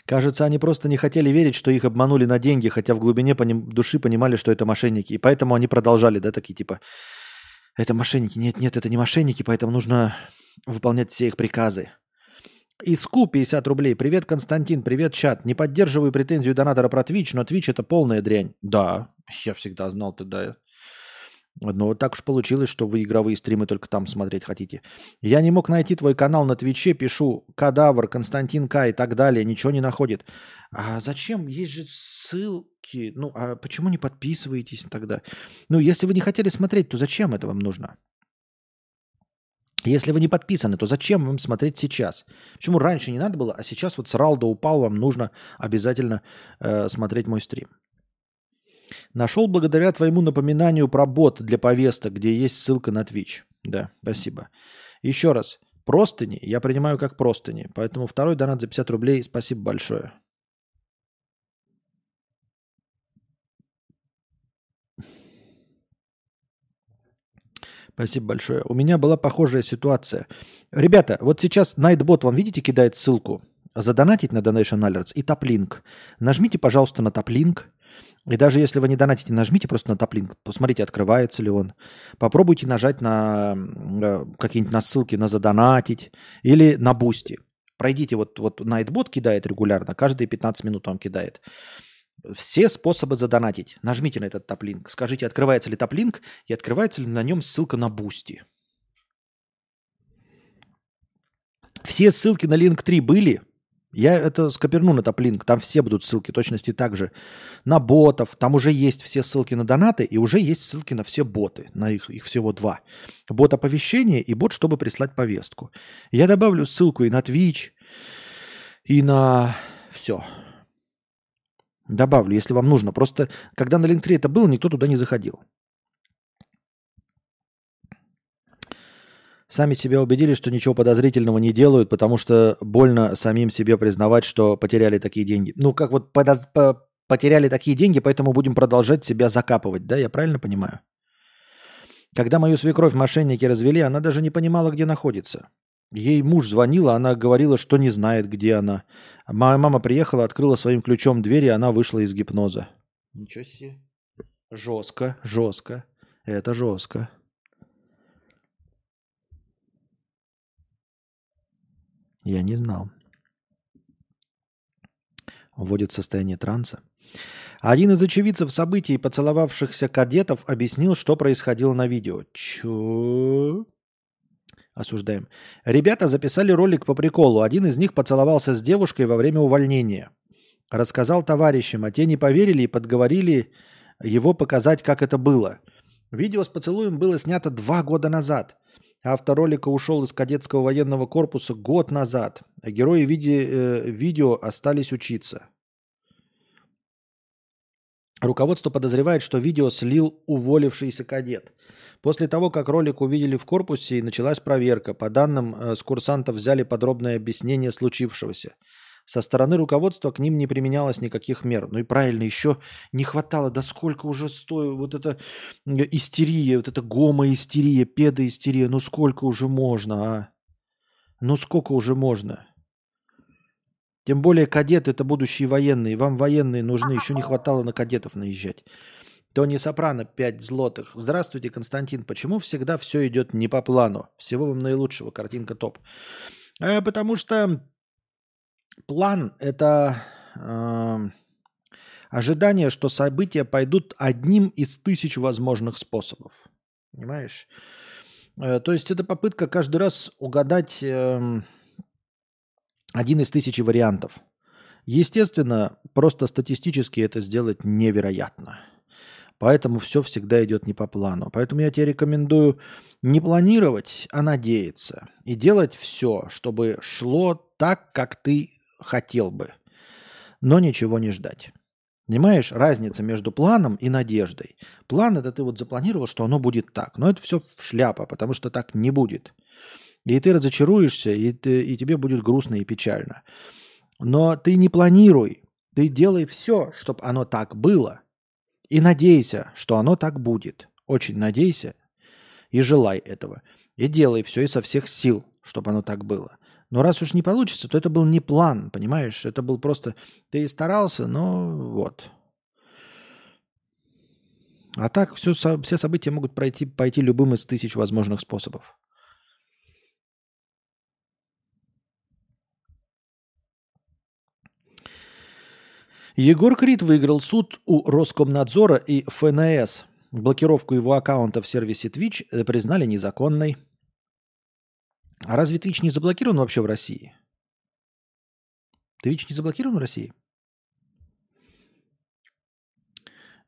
Кажется, они просто не хотели верить, что их обманули на деньги, хотя в глубине поним... души понимали, что это мошенники. И поэтому они продолжали, да, такие типа, это мошенники. Нет, нет, это не мошенники, поэтому нужно выполнять все их приказы. Иску 50 рублей. Привет, Константин. Привет, чат. Не поддерживаю претензию донатора про Twitch, но Twitch это полная дрянь. Да, я всегда знал тогда. Но вот так уж получилось, что вы игровые стримы только там смотреть хотите. Я не мог найти твой канал на Твиче, пишу Кадавр, Константин К и так далее, ничего не находит. А зачем? Есть же ссылки. Ну, а почему не подписываетесь тогда? Ну, если вы не хотели смотреть, то зачем это вам нужно? Если вы не подписаны, то зачем вам смотреть сейчас? Почему раньше не надо было, а сейчас вот срал да упал, вам нужно обязательно э, смотреть мой стрим? Нашел благодаря твоему напоминанию про бот для повесток, где есть ссылка на Twitch. Да, спасибо. Еще раз. Простыни я принимаю как простыни. Поэтому второй донат за 50 рублей. Спасибо большое. Спасибо большое. У меня была похожая ситуация. Ребята, вот сейчас Nightbot вам, видите, кидает ссылку задонатить на Donation Alerts и Taplink. Нажмите, пожалуйста, на Taplink. И даже если вы не донатите, нажмите просто на топлинк, посмотрите, открывается ли он. Попробуйте нажать на э, какие-нибудь на ссылки на задонатить или на Boosty. Пройдите, вот, вот Nightbot кидает регулярно, каждые 15 минут он кидает. Все способы задонатить. Нажмите на этот Taplink. Скажите, открывается ли Taplink и открывается ли на нем ссылка на Boosty. Все ссылки на Linktree были, я это скоперну на Taplink, там все будут ссылки точности так же. На ботов, там уже есть все ссылки на донаты и уже есть ссылки на все боты, на их, их всего два. Бот оповещения и бот, чтобы прислать повестку. Я добавлю ссылку и на Twitch, и на все. Добавлю, если вам нужно. Просто когда на Link 3 это было, никто туда не заходил. Сами себя убедили, что ничего подозрительного не делают, потому что больно самим себе признавать, что потеряли такие деньги. Ну, как вот подоз... потеряли такие деньги, поэтому будем продолжать себя закапывать, да? Я правильно понимаю? Когда мою свекровь мошенники развели, она даже не понимала, где находится. Ей муж звонил, а она говорила, что не знает, где она. Моя мама приехала, открыла своим ключом дверь, и она вышла из гипноза. Ничего себе. Жестко, жестко. Это жестко. Я не знал. Вводит в состояние транса. Один из очевидцев событий, поцеловавшихся кадетов, объяснил, что происходило на видео. Чё? Осуждаем. Ребята записали ролик по приколу. Один из них поцеловался с девушкой во время увольнения. Рассказал товарищам, а те не поверили и подговорили его показать, как это было. Видео с поцелуем было снято два года назад. Автор ролика ушел из кадетского военного корпуса год назад, а герои виде, э, видео остались учиться. Руководство подозревает, что видео слил уволившийся кадет. После того, как ролик увидели в корпусе, началась проверка. По данным э, с курсантов взяли подробное объяснение случившегося. Со стороны руководства к ним не применялось никаких мер. Ну и правильно, еще не хватало, да сколько уже стоит вот эта истерия, вот эта гомоистерия, педоистерия, ну сколько уже можно, а? Ну сколько уже можно? Тем более кадеты это будущие военные. Вам военные нужны. Еще не хватало на кадетов наезжать. Тони Сопрано, 5 злотых. Здравствуйте, Константин. Почему всегда все идет не по плану? Всего вам наилучшего. Картинка топ. А, потому что План – это э, ожидание, что события пойдут одним из тысяч возможных способов. Понимаешь? Э, то есть это попытка каждый раз угадать э, один из тысячи вариантов. Естественно, просто статистически это сделать невероятно. Поэтому все всегда идет не по плану. Поэтому я тебе рекомендую не планировать, а надеяться. И делать все, чтобы шло так, как ты хотел бы, но ничего не ждать. Понимаешь, разница между планом и надеждой. План это ты вот запланировал, что оно будет так. Но это все шляпа, потому что так не будет. И ты разочаруешься, и, ты, и тебе будет грустно и печально. Но ты не планируй. Ты делай все, чтобы оно так было. И надейся, что оно так будет. Очень надейся и желай этого. И делай все изо всех сил, чтобы оно так было. Но раз уж не получится, то это был не план, понимаешь? Это был просто... Ты старался, но вот. А так все, все события могут пройти, пойти любым из тысяч возможных способов. Егор Крид выиграл суд у Роскомнадзора и ФНС. Блокировку его аккаунта в сервисе Twitch признали незаконной. А разве Twitch не заблокирован вообще в России? Twitch не заблокирован в России?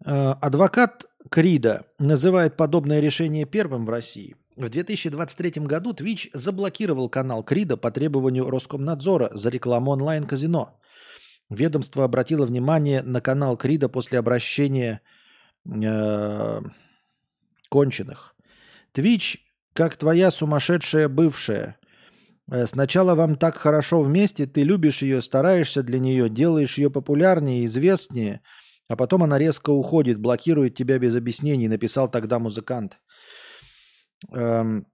Э, адвокат Крида называет подобное решение первым в России. В 2023 году Twitch заблокировал канал Крида по требованию Роскомнадзора за рекламу онлайн-казино. Ведомство обратило внимание на канал Крида после обращения э, конченых. Twitch как твоя сумасшедшая бывшая. Э, сначала вам так хорошо вместе, ты любишь ее, стараешься для нее, делаешь ее популярнее, известнее, а потом она резко уходит, блокирует тебя без объяснений, написал тогда музыкант. Эм,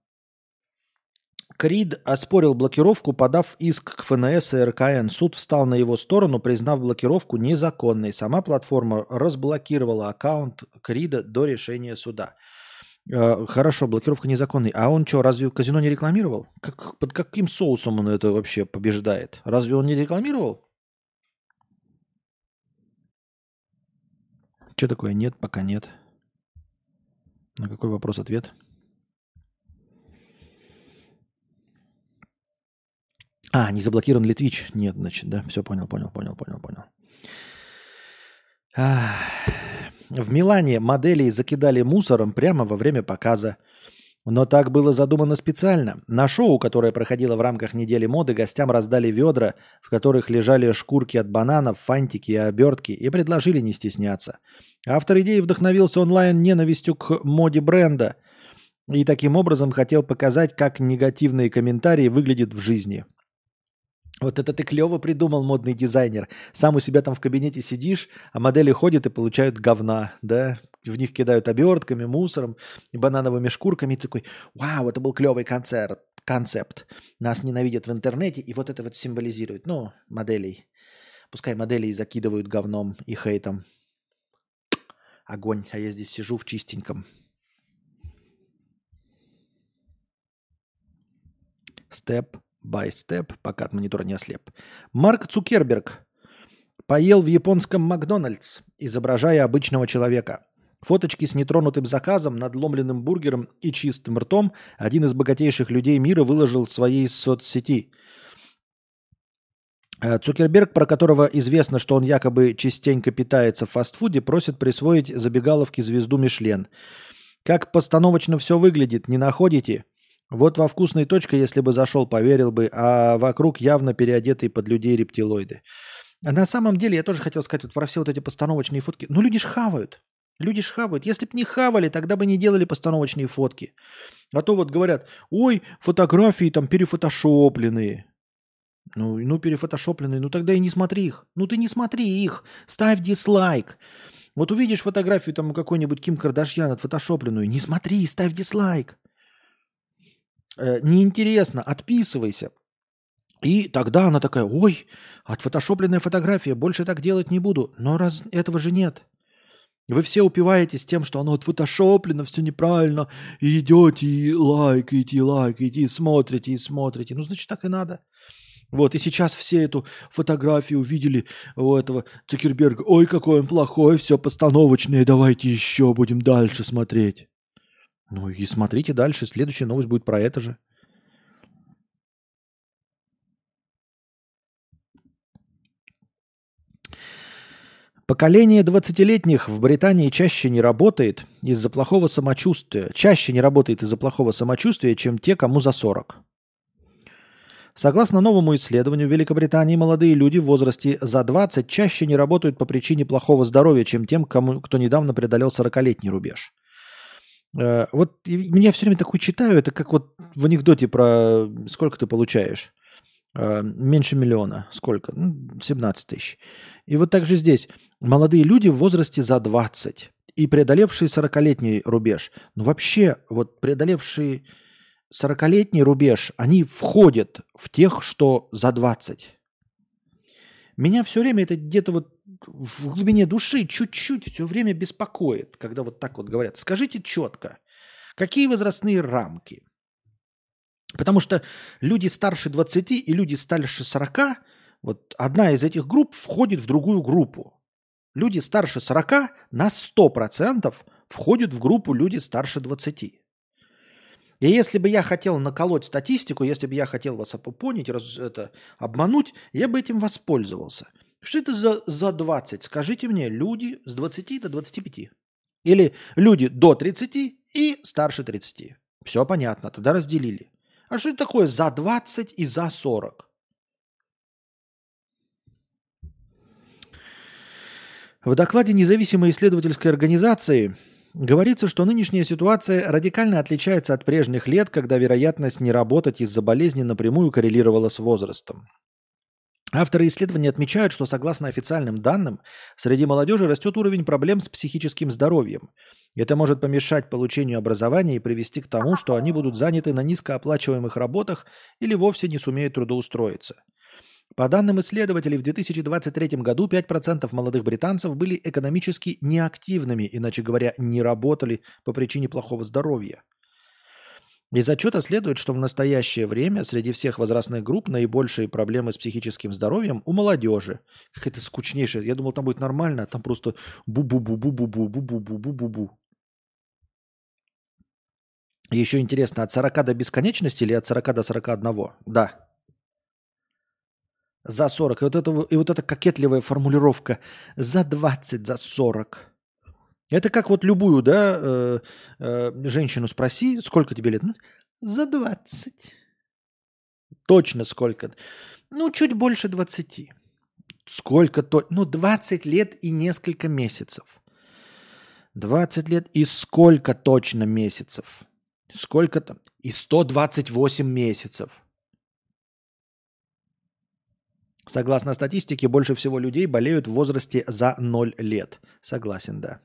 Крид оспорил блокировку, подав иск к ФНС и РКН. Суд встал на его сторону, признав блокировку незаконной. Сама платформа разблокировала аккаунт Крида до решения суда. Э, хорошо, блокировка незаконной. А он что, разве казино не рекламировал? Как, под каким соусом он это вообще побеждает? Разве он не рекламировал? Что такое? Нет, пока нет. На какой вопрос ответ? А, не заблокирован ли Twitch? Нет, значит, да. Все, понял, понял, понял, понял, понял. В Милане моделей закидали мусором прямо во время показа. Но так было задумано специально. На шоу, которое проходило в рамках недели моды, гостям раздали ведра, в которых лежали шкурки от бананов, фантики и обертки, и предложили не стесняться. Автор идеи вдохновился онлайн ненавистью к моде бренда и таким образом хотел показать, как негативные комментарии выглядят в жизни. Вот это ты клево придумал, модный дизайнер. Сам у себя там в кабинете сидишь, а модели ходят и получают говна, да? В них кидают обертками, мусором банановыми шкурками. И такой, вау, это был клевый концерт, концепт. Нас ненавидят в интернете, и вот это вот символизирует, ну, моделей. Пускай моделей закидывают говном и хейтом. Огонь, а я здесь сижу в чистеньком. Степ step, пока от монитора не ослеп. Марк Цукерберг поел в японском Макдональдс, изображая обычного человека. Фоточки с нетронутым заказом, надломленным бургером и чистым ртом один из богатейших людей мира выложил в своей соцсети. Э, Цукерберг, про которого известно, что он якобы частенько питается в фастфуде, просит присвоить забегаловке звезду Мишлен. Как постановочно все выглядит, не находите? Вот во вкусной точке, если бы зашел, поверил бы, а вокруг явно переодетые под людей рептилоиды. На самом деле, я тоже хотел сказать вот про все вот эти постановочные фотки. Ну, люди ж хавают. Люди ж хавают. Если бы не хавали, тогда бы не делали постановочные фотки. А то вот говорят, ой, фотографии там перефотошопленные. Ну, ну перефотошопленные, ну тогда и не смотри их. Ну ты не смотри их, ставь дизлайк. Вот увидишь фотографию там какой-нибудь Ким Кардашьян отфотошопленную, не смотри, ставь дизлайк. Э, неинтересно, отписывайся. И тогда она такая, ой, отфотошопленная фотография, больше так делать не буду. Но раз этого же нет. Вы все упиваетесь тем, что оно отфотошоплено, все неправильно, и идете, и лайкаете, и лайкаете, и смотрите, и смотрите. Ну, значит, так и надо. Вот, и сейчас все эту фотографию увидели у этого Цукерберга. Ой, какой он плохой, все постановочное, давайте еще будем дальше смотреть. Ну и смотрите дальше. Следующая новость будет про это же. Поколение 20-летних в Британии чаще не работает из-за плохого самочувствия. Чаще не работает из-за плохого самочувствия, чем те, кому за 40. Согласно новому исследованию в Великобритании, молодые люди в возрасте за 20 чаще не работают по причине плохого здоровья, чем тем, кому, кто недавно преодолел 40-летний рубеж. Э, вот меня все время такое читаю, это как вот в анекдоте про сколько ты получаешь. Э, меньше миллиона. Сколько? 17 ну, тысяч. И вот так же здесь. Молодые люди в возрасте за 20 и преодолевшие 40-летний рубеж. Ну вообще, вот преодолевшие 40-летний рубеж, они входят в тех, что за 20. Меня все время это где-то вот в глубине души чуть-чуть все время беспокоит, когда вот так вот говорят. Скажите четко, какие возрастные рамки? Потому что люди старше 20 и люди старше 40, вот одна из этих групп входит в другую группу. Люди старше 40 на 100% входят в группу люди старше 20. И если бы я хотел наколоть статистику, если бы я хотел вас опупонить, раз, это, обмануть, я бы этим воспользовался – что это за, за 20? Скажите мне, люди с 20 до 25. Или люди до 30 и старше 30. Все понятно, тогда разделили. А что это такое за 20 и за 40? В докладе независимой исследовательской организации говорится, что нынешняя ситуация радикально отличается от прежних лет, когда вероятность не работать из-за болезни напрямую коррелировала с возрастом. Авторы исследования отмечают, что согласно официальным данным, среди молодежи растет уровень проблем с психическим здоровьем. Это может помешать получению образования и привести к тому, что они будут заняты на низкооплачиваемых работах или вовсе не сумеют трудоустроиться. По данным исследователей, в 2023 году 5% молодых британцев были экономически неактивными, иначе говоря, не работали по причине плохого здоровья. Из отчета следует, что в настоящее время среди всех возрастных групп наибольшие проблемы с психическим здоровьем у молодежи. Какая-то скучнейшая. Я думал, там будет нормально, а там просто бу-бу-бу-бу-бу-бу-бу-бу-бу-бу-бу. Еще интересно, от 40 до бесконечности или от 40 до 41? Да. За 40. И вот, это, и вот эта кокетливая формулировка. За 20, за 40. Это как вот любую, да, э, э, женщину спроси, сколько тебе лет? Ну, за 20. Точно сколько? Ну, чуть больше 20. Сколько то? Ну, 20 лет и несколько месяцев. 20 лет и сколько точно месяцев? Сколько там? И 128 месяцев. Согласно статистике, больше всего людей болеют в возрасте за 0 лет. Согласен, да.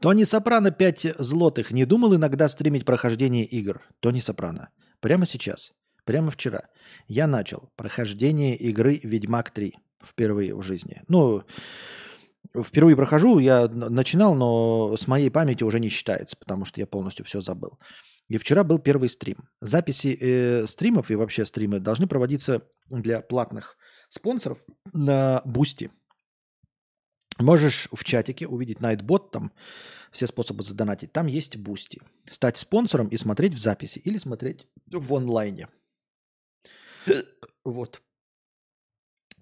Тони Сопрано 5 злотых. Не думал иногда стримить прохождение игр? Тони Сопрано. Прямо сейчас, прямо вчера я начал прохождение игры Ведьмак 3 впервые в жизни. Ну, впервые прохожу, я начинал, но с моей памяти уже не считается, потому что я полностью все забыл. И вчера был первый стрим. Записи э, стримов и вообще стримы должны проводиться для платных спонсоров на Boosty. Можешь в чатике увидеть Nightbot, там все способы задонатить. Там есть Boosty. Стать спонсором и смотреть в записи или смотреть в онлайне. Вот.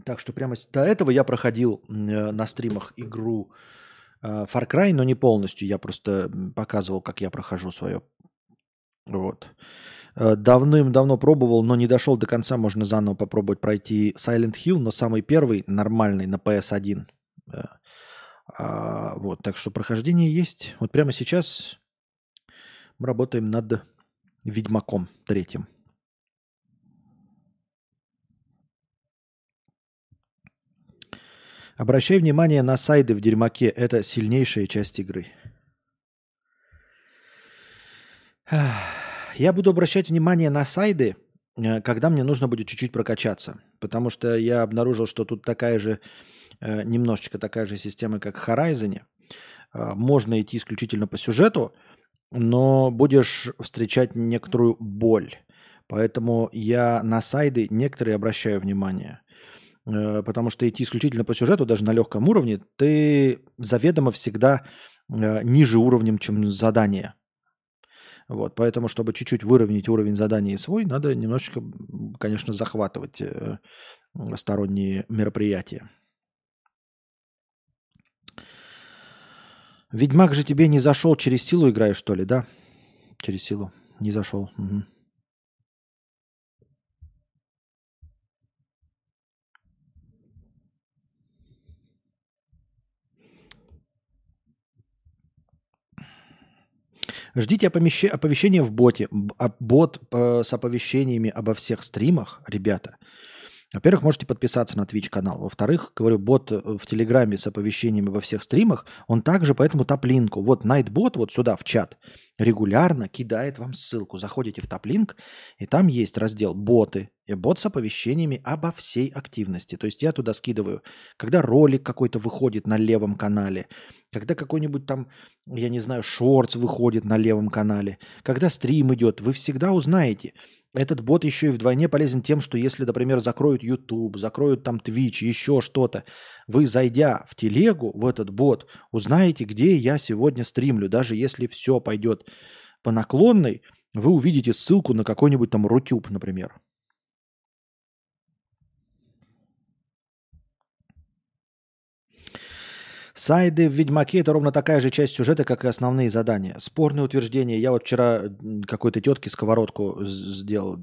Так что прямо до этого я проходил э, на стримах игру э, Far Cry, но не полностью. Я просто показывал, как я прохожу свое. Вот. Э, давным-давно пробовал, но не дошел до конца. Можно заново попробовать пройти Silent Hill, но самый первый, нормальный, на PS1. А, вот, так что прохождение есть. Вот прямо сейчас мы работаем над Ведьмаком третьим. Обращай внимание на сайды в дерьмаке. Это сильнейшая часть игры. Я буду обращать внимание на сайды, э, когда мне нужно будет чуть-чуть прокачаться. Потому что я обнаружил, что тут такая же немножечко такая же система, как в Horizon. Э, можно идти исключительно по сюжету, но будешь встречать некоторую боль. Поэтому я на сайды некоторые обращаю внимание. Э, потому что идти исключительно по сюжету, даже на легком уровне, ты заведомо всегда ниже уровнем, чем задание. Вот, поэтому, чтобы чуть-чуть выровнять уровень задания свой, надо немножечко, конечно, захватывать сторонние мероприятия. Ведьмак же тебе не зашел, через силу играешь, что ли, да? Через силу. Не зашел. Угу. Ждите оповещения в боте. Бот э, с оповещениями обо всех стримах, ребята – во-первых, можете подписаться на Twitch канал. Во-вторых, говорю, бот э, в Телеграме с оповещениями во всех стримах, он также поэтому топлинку. Вот Nightbot вот сюда в чат регулярно кидает вам ссылку. Заходите в топлинк, и там есть раздел «Боты». И бот с оповещениями обо всей активности. То есть я туда скидываю, когда ролик какой-то выходит на левом канале, когда какой-нибудь там, я не знаю, шортс выходит на левом канале, когда стрим идет, вы всегда узнаете – этот бот еще и вдвойне полезен тем, что если, например, закроют YouTube, закроют там Twitch, еще что-то, вы, зайдя в телегу, в этот бот, узнаете, где я сегодня стримлю. Даже если все пойдет по наклонной, вы увидите ссылку на какой-нибудь там Рутюб, например. Сайды в Ведьмаке это ровно такая же часть сюжета, как и основные задания. Спорные утверждения. Я вот вчера какой-то тетке сковородку сделал.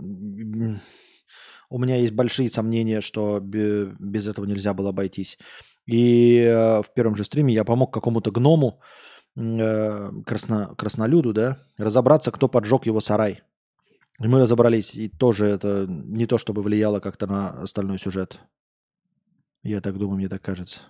У меня есть большие сомнения, что без этого нельзя было обойтись. И э, в первом же стриме я помог какому-то гному, э, красно, краснолюду, да, разобраться, кто поджег его сарай. И мы разобрались, и тоже это не то, чтобы влияло как-то на остальной сюжет. Я так думаю, мне так кажется.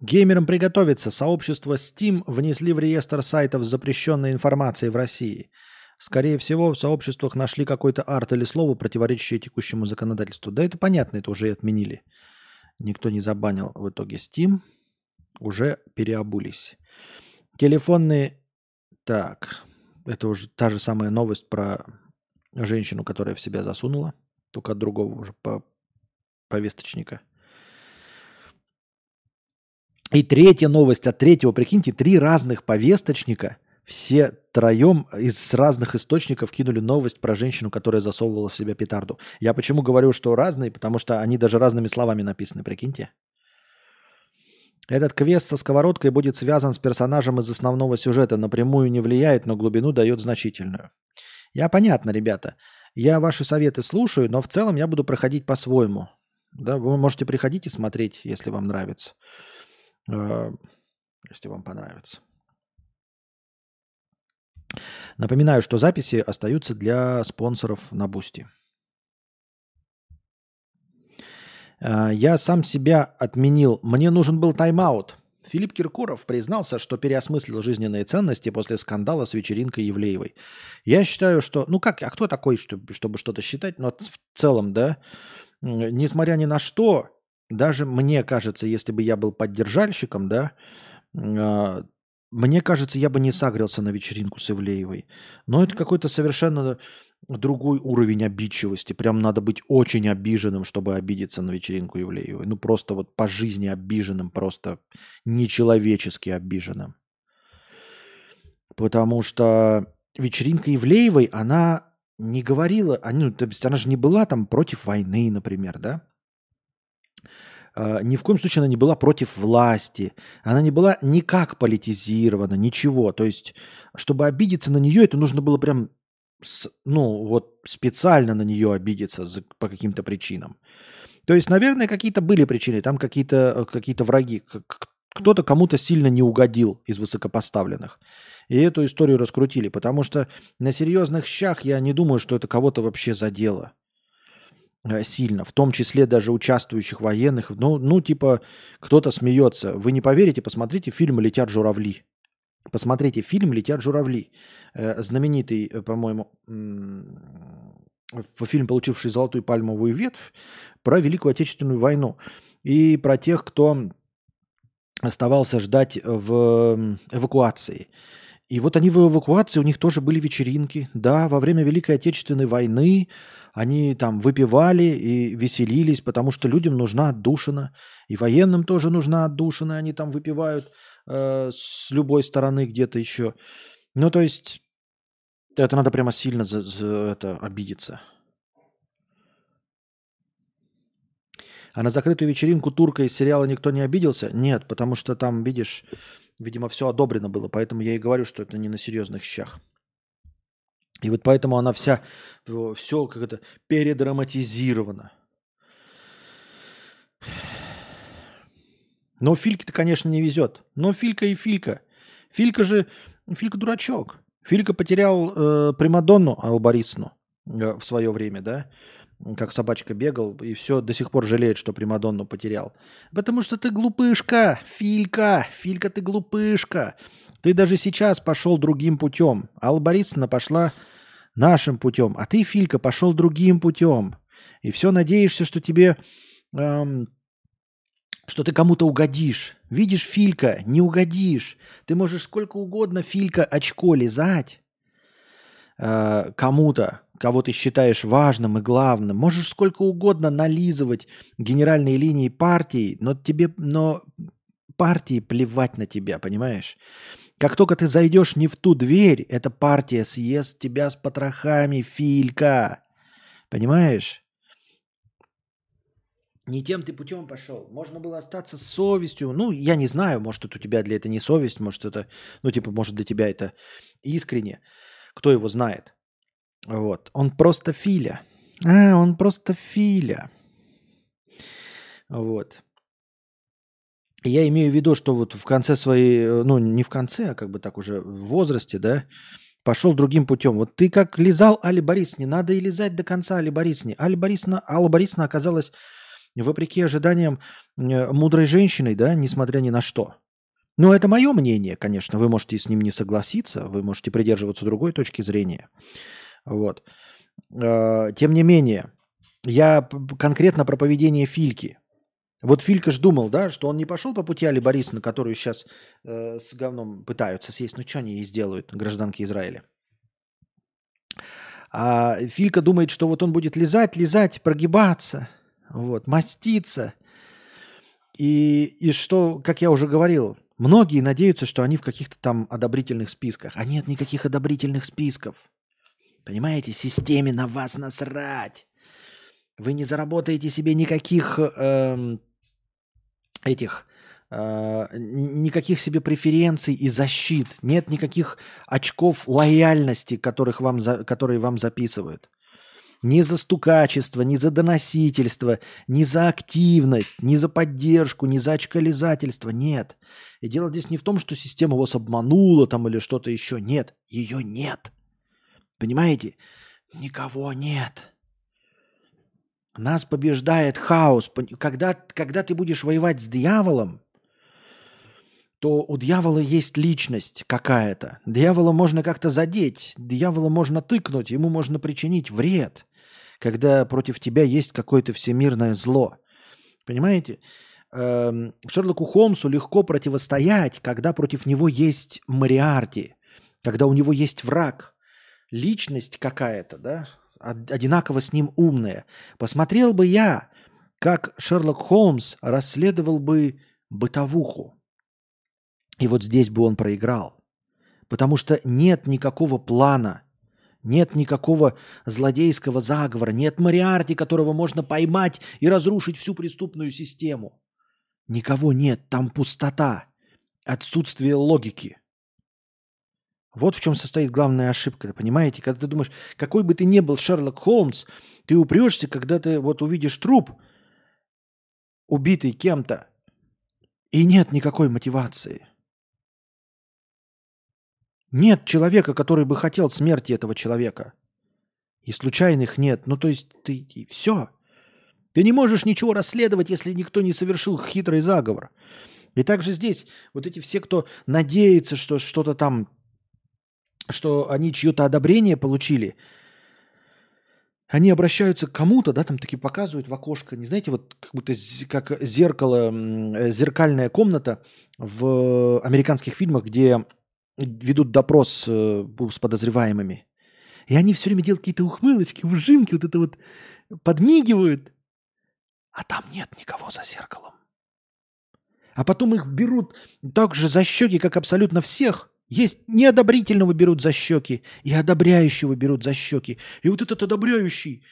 Геймерам приготовиться. Сообщество Steam внесли в реестр сайтов с запрещенной информацией в России. Скорее всего, в сообществах нашли какой-то арт или слово, противоречащее текущему законодательству. Да это понятно, это уже и отменили. Никто не забанил в итоге Steam. Уже переобулись. Телефонные... Так, это уже та же самая новость про женщину, которая в себя засунула, только от другого уже по повесточника. И третья новость от третьего, прикиньте, три разных повесточника, все троем из разных источников кинули новость про женщину, которая засовывала в себя петарду. Я почему говорю, что разные, потому что они даже разными словами написаны, прикиньте. Этот квест со сковородкой будет связан с персонажем из основного сюжета, напрямую не влияет, но глубину дает значительную. Я понятно, ребята. Я ваши советы слушаю, но в целом я буду проходить по-своему. Да, вы можете приходить и смотреть, если вам нравится. Э, если вам понравится. Напоминаю, что записи остаются для спонсоров на Бусти. Э, я сам себя отменил. Мне нужен был тайм-аут. Филипп Киркоров признался, что переосмыслил жизненные ценности после скандала с вечеринкой Евлеевой. Я считаю, что... Ну как, а кто такой, чтобы, чтобы что-то считать? Но в целом, да, несмотря ни на что, даже мне кажется, если бы я был поддержальщиком, да, а, мне кажется, я бы не сагрился на вечеринку с Ивлеевой. Но это какой-то совершенно другой уровень обидчивости. Прям надо быть очень обиженным, чтобы обидеться на вечеринку Ивлеевой. Ну просто вот по жизни обиженным, просто нечеловечески обиженным. Потому что вечеринка Ивлеевой, она не говорила, ну, то есть она же не была там против войны, например, да? А, ни в коем случае она не была против власти, она не была никак политизирована, ничего. То есть, чтобы обидеться на нее, это нужно было прям, ну, вот специально на нее обидеться по каким-то причинам. То есть, наверное, какие-то были причины, там какие-то какие враги, кто-то кому-то сильно не угодил из высокопоставленных. И эту историю раскрутили, потому что на серьезных щах я не думаю, что это кого-то вообще задело. Э, сильно, в том числе даже участвующих военных. Ну, ну, типа, кто-то смеется. Вы не поверите, посмотрите фильм «Летят журавли». Посмотрите фильм «Летят журавли». Э, знаменитый, э, по-моему, фильм, получивший золотую пальмовую ветвь, про Великую Отечественную войну. И про тех, кто оставался ждать в эвакуации. И вот они в эвакуации, у них тоже были вечеринки. Да, во время Великой Отечественной войны они там выпивали и веселились, потому что людям нужна отдушина. И военным тоже нужна отдушина. Они там выпивают э, с любой стороны где-то еще. Ну, то есть, это надо прямо сильно за, за это обидеться. А на закрытую вечеринку турка из сериала никто не обиделся? Нет, потому что там, видишь, видимо, все одобрено было. Поэтому я и говорю, что это не на серьезных щах. И вот поэтому она вся, все как это, передраматизировано. Но Фильке-то, конечно, не везет. Но Филька и Филька. Филька же, Филька дурачок. Филька потерял э, Примадонну Албарисну э, в свое время, да? Как собачка бегал, и все, до сих пор жалеет, что Примадонну потерял. Потому что ты глупышка, Филька, Филька, ты глупышка. Ты даже сейчас пошел другим путем. Алла Борисовна пошла нашим путем, а ты, Филька, пошел другим путем. И все надеешься, что тебе, эм, что ты кому-то угодишь. Видишь, Филька, не угодишь. Ты можешь сколько угодно, Филька, очко лизать э, кому-то, кого ты считаешь важным и главным. Можешь сколько угодно нализывать генеральные линии партии, но тебе, но партии плевать на тебя, понимаешь? Как только ты зайдешь не в ту дверь, эта партия съест тебя с потрохами, Филька. Понимаешь? Не тем ты путем пошел. Можно было остаться с совестью. Ну, я не знаю, может, это у тебя для этого не совесть, может, это, ну, типа, может, для тебя это искренне. Кто его знает? Вот. Он просто Филя. А, он просто Филя. Вот. Я имею в виду, что вот в конце своей, э, ну не в конце, а как бы так уже в возрасте, да, пошел другим путем. Вот ты как лизал Али Борисовне, надо и лизать до конца Али Борисовне. Али Борисовна, Алла Борисовна оказалась, вопреки ожиданиям, э, мудрой женщиной, да, несмотря ни на что. Но это мое мнение, конечно. Вы можете с ним не согласиться, вы можете придерживаться другой точки зрения. Вот. Э, тем не менее, я конкретно про поведение Фильки. Вот Филька ж думал, да, что он не пошел по пути Али Борисовны, которую сейчас э, с говном пытаются съесть. Ну, что они ей сделают, гражданки Израиля? А Филька думает, что вот он будет лизать, лизать, прогибаться, вот, маститься. И, и что, как я уже говорил, многие надеются, что они в каких-то там одобрительных списках. А нет никаких одобрительных списков. Понимаете, системе на вас насрать. Вы не заработаете себе никаких э, этих э, никаких себе преференций и защит, нет никаких очков лояльности, которых вам за, которые вам записывают. Ни за стукачество, ни за доносительство, ни за активность, ни за поддержку, ни за очкализательство. Нет. И дело здесь не в том, что система вас обманула там или что-то еще. Нет. Ее нет. Понимаете? Никого нет. Нас побеждает хаос. Когда, когда ты будешь воевать с дьяволом, то у дьявола есть личность какая-то. Дьявола можно как-то задеть, дьявола можно тыкнуть, ему можно причинить вред, когда против тебя есть какое-то всемирное зло. Понимаете? Эм, Шерлоку Холмсу легко противостоять, когда против него есть Мариарти, когда у него есть враг, личность какая-то, да, одинаково с ним умная. Посмотрел бы я, как Шерлок Холмс расследовал бы бытовуху. И вот здесь бы он проиграл. Потому что нет никакого плана, нет никакого злодейского заговора, нет Мариарти, которого можно поймать и разрушить всю преступную систему. Никого нет, там пустота, отсутствие логики. Вот в чем состоит главная ошибка, понимаете? Когда ты думаешь, какой бы ты ни был Шерлок Холмс, ты упрешься, когда ты вот увидишь труп, убитый кем-то, и нет никакой мотивации. Нет человека, который бы хотел смерти этого человека. И случайных нет. Ну, то есть ты и все. Ты не можешь ничего расследовать, если никто не совершил хитрый заговор. И также здесь вот эти все, кто надеется, что что-то там что они чье-то одобрение получили, они обращаются к кому-то, да, там такие показывают в окошко, не знаете, вот как будто как зеркало, зеркальная комната в американских фильмах, где ведут допрос э, с подозреваемыми. И они все время делают какие-то ухмылочки, ужимки, вот это вот подмигивают. А там нет никого за зеркалом. А потом их берут так же за щеки, как абсолютно всех. Есть неодобрительного берут за щеки, и одобряющего берут за щеки. И вот этот одобряющий.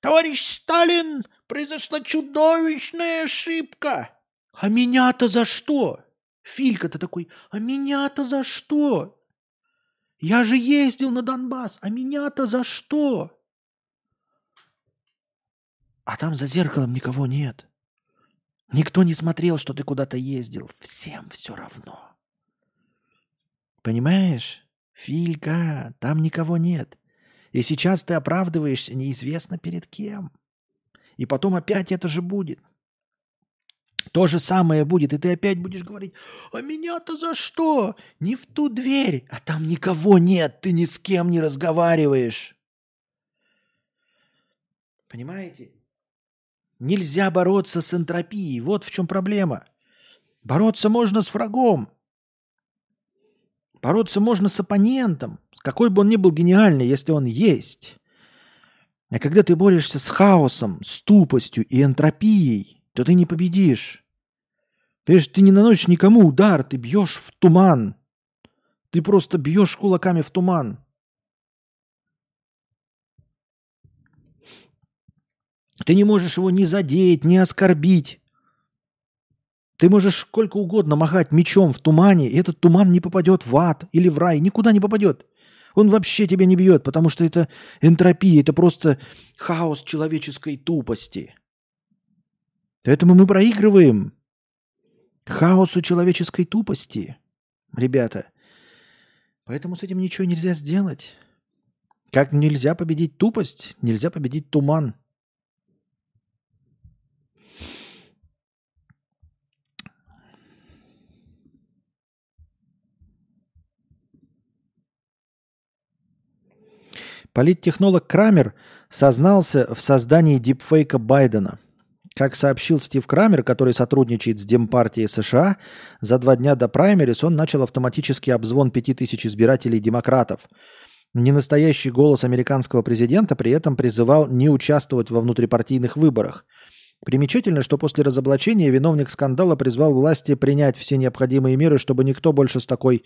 Товарищ Сталин, произошла чудовищная ошибка. А меня-то за что? Филька-то такой, а меня-то за что? Я же ездил на Донбасс, а меня-то за что? А там за зеркалом никого нет. Никто не смотрел, что ты куда-то ездил. Всем все равно. Понимаешь? Филька, там никого нет. И сейчас ты оправдываешься неизвестно перед кем. И потом опять это же будет. То же самое будет, и ты опять будешь говорить, а меня-то за что? Не в ту дверь, а там никого нет, ты ни с кем не разговариваешь. Понимаете? Нельзя бороться с энтропией, вот в чем проблема. Бороться можно с врагом, Бороться можно с оппонентом, какой бы он ни был гениальный, если он есть. А когда ты борешься с хаосом, с тупостью и энтропией, то ты не победишь. Понимаешь, ты не наносишь никому удар, ты бьешь в туман. Ты просто бьешь кулаками в туман. Ты не можешь его ни задеть, ни оскорбить. Ты можешь сколько угодно махать мечом в тумане, и этот туман не попадет в ад или в рай, никуда не попадет. Он вообще тебя не бьет, потому что это энтропия, это просто хаос человеческой тупости. Поэтому мы проигрываем хаосу человеческой тупости, ребята. Поэтому с этим ничего нельзя сделать. Как нельзя победить тупость, нельзя победить туман. Политтехнолог Крамер сознался в создании дипфейка Байдена. Как сообщил Стив Крамер, который сотрудничает с Демпартией США, за два дня до праймерис он начал автоматический обзвон 5000 избирателей демократов. Ненастоящий голос американского президента при этом призывал не участвовать во внутрипартийных выборах. Примечательно, что после разоблачения виновник скандала призвал власти принять все необходимые меры, чтобы никто больше с такой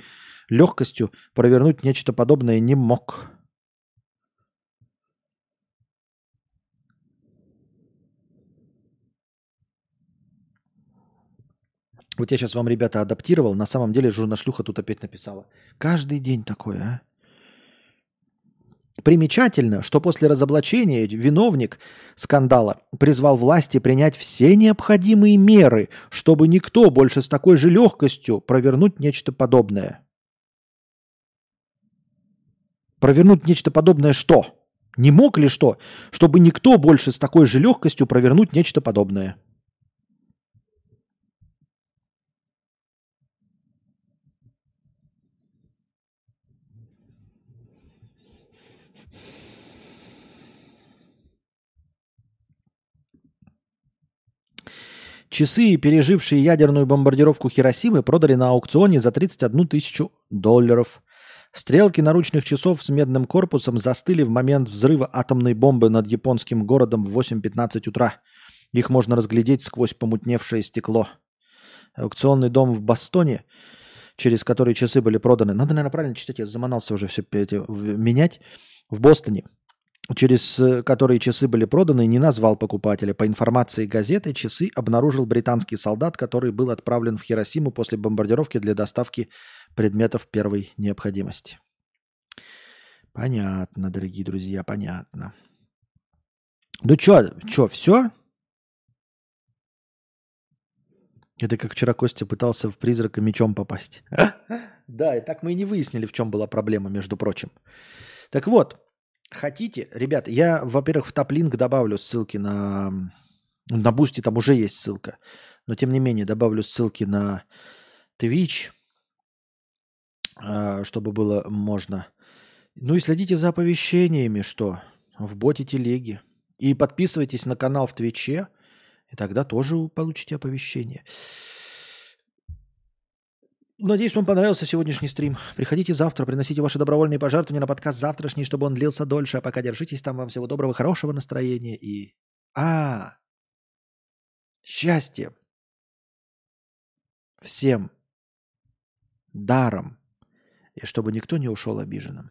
легкостью провернуть нечто подобное не мог. Вот я сейчас вам, ребята, адаптировал. На самом деле журнашлюха тут опять написала. Каждый день такое, а? Примечательно, что после разоблачения виновник скандала призвал власти принять все необходимые меры, чтобы никто больше с такой же легкостью провернуть нечто подобное. Провернуть нечто подобное что? Не мог ли что? Чтобы никто больше с такой же легкостью провернуть нечто подобное. Часы, пережившие ядерную бомбардировку Хиросимы, продали на аукционе за 31 тысячу долларов. Стрелки наручных часов с медным корпусом застыли в момент взрыва атомной бомбы над японским городом в 8.15 утра. Их можно разглядеть сквозь помутневшее стекло. Аукционный дом в Бостоне, через который часы были проданы. Надо, наверное, правильно читать, я заманался уже все эти, менять. В Бостоне через э, которые часы были проданы, не назвал покупателя. По информации газеты, часы обнаружил британский солдат, который был отправлен в Хиросиму после бомбардировки для доставки предметов первой необходимости. Понятно, дорогие друзья, понятно. Ну чё, чё, все? Это как вчера Костя пытался в призрака мечом попасть. Да, и так мы и не выяснили, в чем была проблема, между прочим. Так вот, Хотите, ребят, я, во-первых, в top link добавлю ссылки на... На Бусти там уже есть ссылка. Но, тем не менее, добавлю ссылки на Twitch, а, чтобы было можно. Ну и следите за оповещениями, что в боте телеги. И подписывайтесь на канал в Твиче, и тогда тоже получите оповещение. Надеюсь, вам понравился сегодняшний стрим. Приходите завтра, приносите ваши добровольные пожертвования на подкаст завтрашний, чтобы он длился дольше. А пока держитесь там. Вам всего доброго, хорошего настроения и... А, счастья всем даром. И чтобы никто не ушел обиженным.